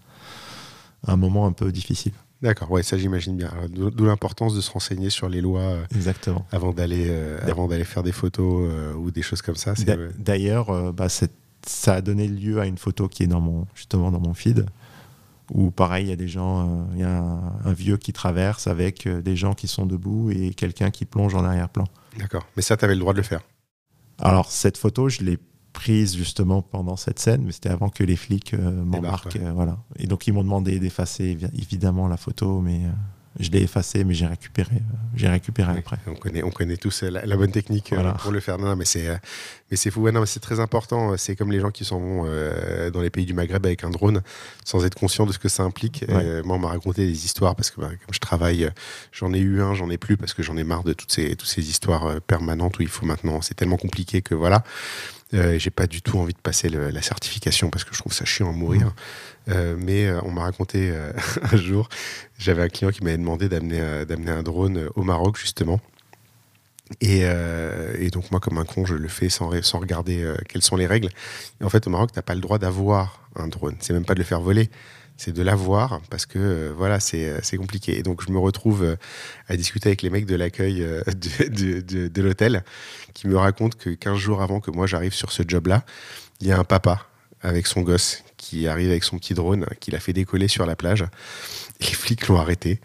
moment un peu difficile. D'accord, ouais, ça j'imagine bien. D'où l'importance de se renseigner sur les lois euh, Exactement. avant d'aller euh, avant d'aller faire des photos euh, ou des choses comme ça. D'ailleurs, bah, ça a donné lieu à une photo qui est dans mon, justement dans mon feed, où pareil, il y a des gens, il y a un, un vieux qui traverse avec des gens qui sont debout et quelqu'un qui plonge en arrière-plan. D'accord, mais ça, tu avais le droit de le faire. Alors, cette photo, je l'ai prise justement pendant cette scène, mais c'était avant que les flics euh, m'embarquent. ouais. euh, voilà. Et donc, ils m'ont demandé d'effacer évi- évidemment la photo, mais euh, je l'ai effacée, mais j'ai récupéré, j'ai récupéré Oui, après. On connaît, on connaît tous la, la bonne technique Voilà. pour le faire. Non, non, mais c'est, mais c'est fou. Ouais, non, mais c'est très important. C'est comme les gens qui s'en vont euh, dans les pays du Maghreb avec un drone sans être conscient de ce que ça implique. Ouais. Euh, moi, on m'a raconté des histoires parce que bah, comme je travaille, j'en ai eu un, j'en ai plus parce que j'en ai marre de toutes ces, toutes ces histoires permanentes où il faut maintenant. C'est tellement compliqué que voilà. Euh, j'ai pas du tout envie de passer le- la certification parce que je trouve ça chiant à mourir. Euh, mais euh, on m'a raconté un jour, j'avais un client qui m'avait demandé d'amener d'amener un drone au Maroc justement. Et, euh, et donc moi, comme un con, je le fais sans, sans regarder euh, quelles sont les règles. Et en fait, au Maroc, t'as pas le droit d'avoir un drone. C'est même pas de le faire voler, c'est de l'avoir parce que euh, voilà, c'est euh, c'est compliqué. Et donc je me retrouve euh, à discuter avec les mecs de l'accueil de, l'hôtel qui me racontent que 15 jours avant que moi j'arrive sur ce job-là, il y a un papa avec son gosse qui arrive avec son petit drone qu'il a fait décoller sur la plage. Les flics l'ont arrêté.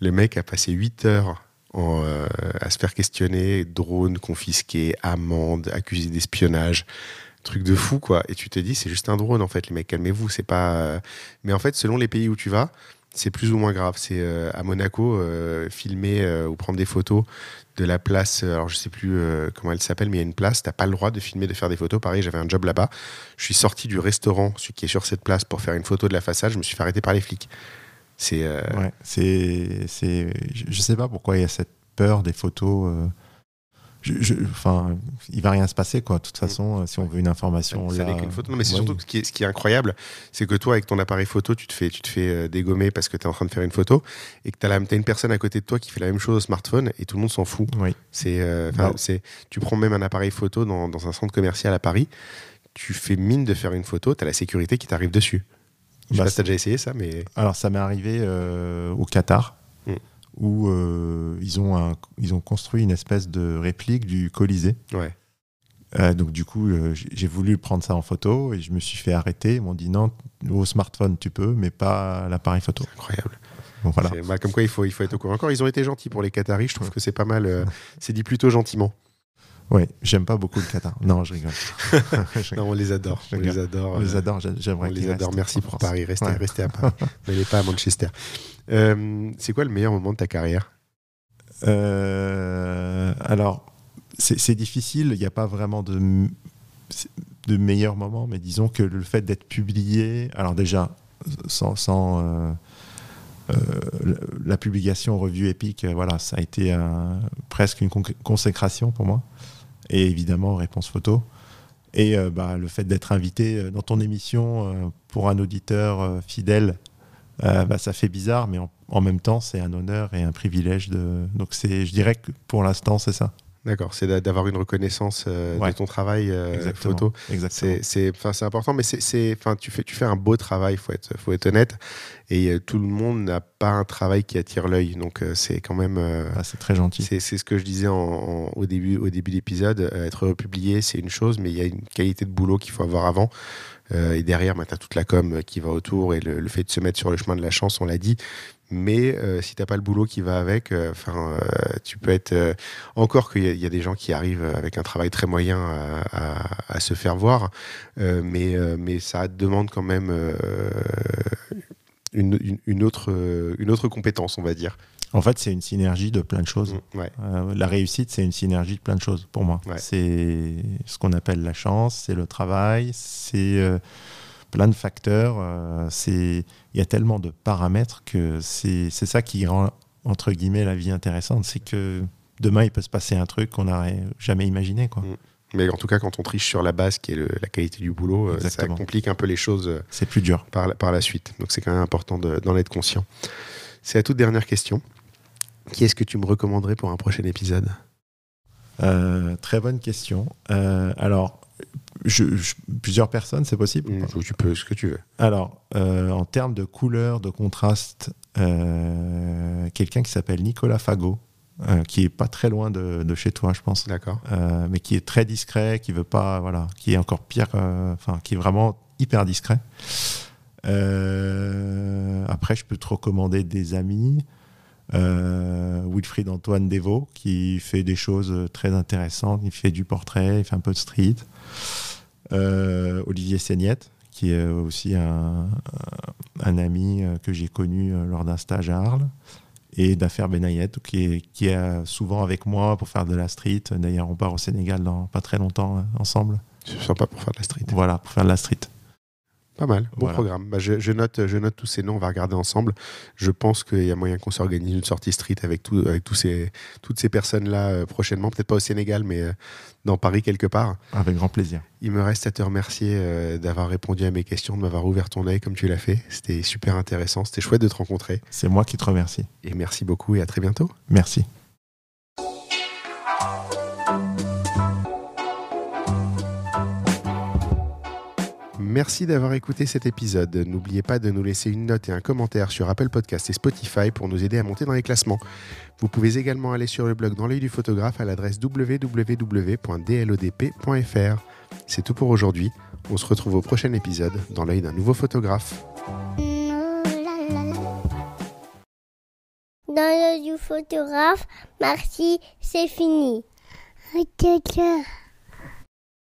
Le mec a passé 8 heures à se faire questionner, drone confisqué, amende, accusé d'espionnage, truc de fou quoi. Et tu te dis c'est juste un drone en fait, les mecs calmez-vous, c'est pas. euh, Mais en fait selon les pays où tu vas, c'est plus ou moins grave. C'est euh, à Monaco euh, filmer ou prendre des photos de la place. Alors je sais plus comment elle s'appelle, mais il y a une place. T'as pas le droit de filmer, de faire des photos. Pareil, j'avais un job là-bas. Je suis sorti du restaurant, celui qui est sur cette place, pour faire une photo de la façade. Je me suis fait arrêter par les flics. C'est Ouais, c'est, je sais pas pourquoi il y a cette peur des photos. Euh, je, je- enfin, il va rien se passer quoi. De toute façon, euh, si on veut une information, Ça là, n'est qu'une photo. Non, mais c'est surtout ce qui est, ce qui est incroyable, c'est que toi, avec ton appareil photo, tu te fais, tu te fais euh, dégommer parce que tu es en train de faire une photo et que tu as, une personne à côté de toi qui fait la même chose au smartphone et tout le monde s'en fout. Oui. C'est, euh, c'est, tu prends même un appareil photo dans, dans un centre commercial à Paris, tu fais mine de faire une photo, tu as la sécurité qui t'arrive dessus. Je sais Bah, pas si tu as déjà essayé ça, mais. Alors, ça m'est arrivé euh, au Qatar, Mm. Où euh, ils, ont un- ils ont construit une espèce de réplique du Colisée. Ouais. Euh, donc, du coup, euh, j'ai voulu prendre ça en photo et je me suis fait arrêter. Ils m'ont dit non, au smartphone, tu peux, mais pas l'appareil photo. Incroyable. Bon, voilà. Bah, comme quoi, il faut, il faut être au courant. Encore, ils ont été gentils pour les Qataris. Je trouve que c'est pas mal. c'est dit plutôt gentiment. Oui, j'aime pas beaucoup le Qatar. Non, je rigole. Non, on les adore. Je On les adore. On les euh, adore, j'a- On j'aimerais qu'ils les adore. Merci pour. Paris. Restez, Ouais. restez à Paris. N'allez pas à Manchester. Euh, c'est quoi le meilleur moment de ta carrière? Euh, alors, c'est difficile, il n'y a pas vraiment de, meilleur moment, mais disons que le fait d'être publié, alors déjà, sans, sans, euh, euh, la- publication revue épique, voilà, ça a été presque une con- consécration pour moi. Et évidemment, réponse photo. Et euh, bah, le fait d'être invité euh, dans ton émission euh, pour un auditeur fidèle, bah, ça fait bizarre, mais en, même temps, c'est un honneur et un privilège. De... Donc, je dirais que pour l'instant, c'est ça. D'accord, c'est d'a- d'avoir une reconnaissance euh, Ouais. de ton travail euh, Exactement. photo. C'est, important, mais c'est, tu fais, tu fais un beau travail. Faut être, faut être honnête. Et euh, tout le monde n'a pas un travail qui attire l'œil. Donc euh, c'est quand même. Ah, c'est très gentil. c'est ce que je disais en- en- au début, au début de l'épisode. euh, être publié, c'est une chose, mais il y a une qualité de boulot qu'il faut avoir avant. Et derrière, tu as toute la com qui va autour et le, le fait de se mettre sur le chemin de la chance, on l'a dit. Mais euh, si t'as pas le boulot qui va avec, euh, enfin, euh, tu peux être euh, encore qu'il y, a- il y a des gens qui arrivent avec un travail très moyen à, à- à se faire voir, mais mais ça demande quand même une, une- une autre une autre compétence, on va dire. En fait, c'est une synergie de plein de choses. Mm, Ouais. La réussite, c'est une synergie de plein de choses pour moi. Ouais. C'est ce qu'on appelle la chance, c'est le travail, c'est plein de facteurs. euh, c'est il y a tellement de paramètres que c'est ça qui rend entre guillemets la vie intéressante. C'est que demain il peut se passer un truc qu'on n'aurait jamais imaginé. Quoi. Mm. Mais en tout cas, quand on triche sur la base, qui est le- la qualité du boulot, euh, ça complique un peu les choses euh, C'est plus dur. par, la- par la suite. Donc c'est quand même important de- d'en être conscient. C'est la toute dernière question. Qui est-ce que tu me recommanderais pour un prochain épisode? Euh, très bonne question. Euh, alors, je- je- plusieurs personnes, c'est possible Mm, Tu peux, ce que tu veux. Alors, euh, en termes de couleur, de contraste, euh, quelqu'un qui s'appelle Nicolas Fagot, euh, qui est pas très loin de, de chez toi, je pense, D'accord. mais qui est très discret, qui veut pas, voilà, qui est encore pire, enfin, qui est vraiment hyper discret. Après, je peux te recommander des amis. Euh, Wilfried Antoine Devaux, qui fait des choses très intéressantes. Il fait du portrait, il fait un peu de street. Euh, Olivier Seignette, qui est aussi un, un ami euh, que j'ai connu euh, lors d'un stage à Arles. Et d'affaires Benayet, qui est, qui est souvent avec moi pour faire de la street. D'ailleurs, on part au Sénégal dans pas très longtemps ensemble. C'est sympa pour faire de la street. Voilà, pour faire de la street. Pas mal. Bon Voilà. programme. Bah, je, je note, je note tous ces noms. On va regarder ensemble. Je pense qu'il y a moyen qu'on s'organise une sortie street avec, tout, avec tous ces, toutes ces personnes-là euh, prochainement. Peut-être pas au Sénégal, mais euh, dans Paris quelque part. Avec grand plaisir. Il me reste à te remercier euh, d'avoir répondu à mes questions, de m'avoir ouvert ton œil comme tu l'as fait. C'était super intéressant. C'était chouette de te rencontrer. C'est moi qui te remercie. Et merci beaucoup et à très bientôt. Merci. Merci d'avoir écouté cet épisode. N'oubliez pas de nous laisser une note et un commentaire sur Apple Podcast et Spotify pour nous aider à monter dans les classements. Vous pouvez également aller sur le blog dans l'œil du photographe à l'adresse www.dlodp.fr. C'est tout pour aujourd'hui. On se retrouve au prochain épisode dans l'œil d'un nouveau photographe. Dans l'œil du photographe, merci, c'est fini. Ok, ok.